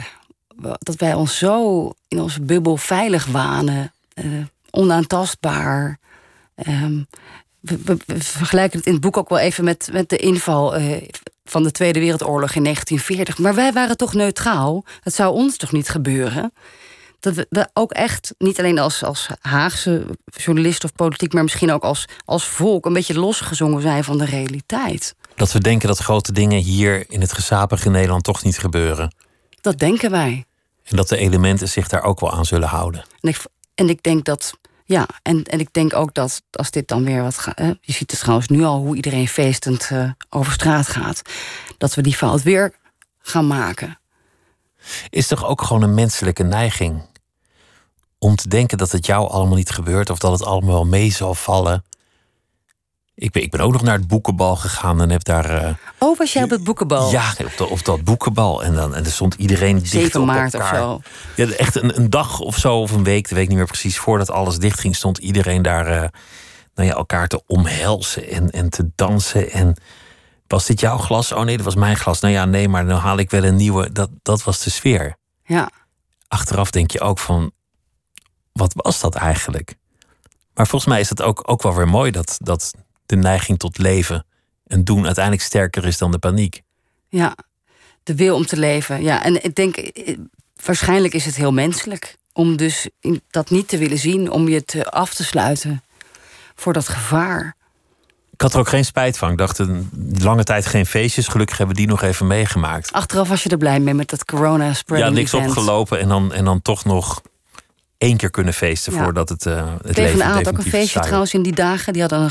dat wij ons zo in onze bubbel veilig wanen. Uh, onaantastbaar. Um, we, we, we, vergelijken het in het boek ook wel even met, met de inval uh, van de Tweede Wereldoorlog in 1940. Maar wij waren toch neutraal? Het zou ons toch niet gebeuren? Dat we, we ook echt, niet alleen als, als Haagse journalist of politiek, maar misschien ook als, als volk, een beetje losgezongen zijn van de realiteit. Dat we denken dat grote dingen hier in het gezapige Nederland toch niet gebeuren. Dat denken wij. En dat de elementen zich daar ook wel aan zullen houden. En ik, en ik denk dat ja, en, en ik denk ook dat als dit dan weer wat gaat. Je ziet het trouwens nu al hoe iedereen feestend uh, over straat gaat. Dat we die fout weer gaan maken. Is toch ook gewoon een menselijke neiging om te denken dat het jou allemaal niet gebeurt of dat het allemaal wel mee zal vallen? Ik ben, ik ben ook nog naar het boekenbal gegaan en heb daar. Uh, oh, was jij op het boekenbal? Ja, op, de, op dat boekenbal. En, dan, en er stond iedereen dicht 7 op maart elkaar. of zo. Ja, echt een, een dag of zo, of een week, de weet ik niet meer precies. Voordat alles dicht ging, stond iedereen daar uh, nou ja, elkaar te omhelzen en, en te dansen. En was dit jouw glas? Oh nee, dat was mijn glas. Nou ja, nee, maar dan haal ik wel een nieuwe. Dat, dat was de sfeer. Ja. Achteraf denk je ook van, wat was dat eigenlijk? Maar volgens mij is het ook, ook wel weer mooi dat, dat de neiging tot leven en doen uiteindelijk sterker is dan de paniek. Ja, de wil om te leven. Ja, en ik denk, eh, waarschijnlijk is het heel menselijk om dus dat niet te willen zien, om je te af te sluiten voor dat gevaar. Ik had er ook geen spijt van. Ik dacht, een lange tijd geen feestjes. Gelukkig hebben we die nog even meegemaakt. Achteraf was je er blij mee met dat corona spreading Ja, niks event. opgelopen en dan, en dan toch nog één keer kunnen feesten Ja. voordat het, uh, het PvdA leven had ook een feestje trouwens in die dagen. Die hadden een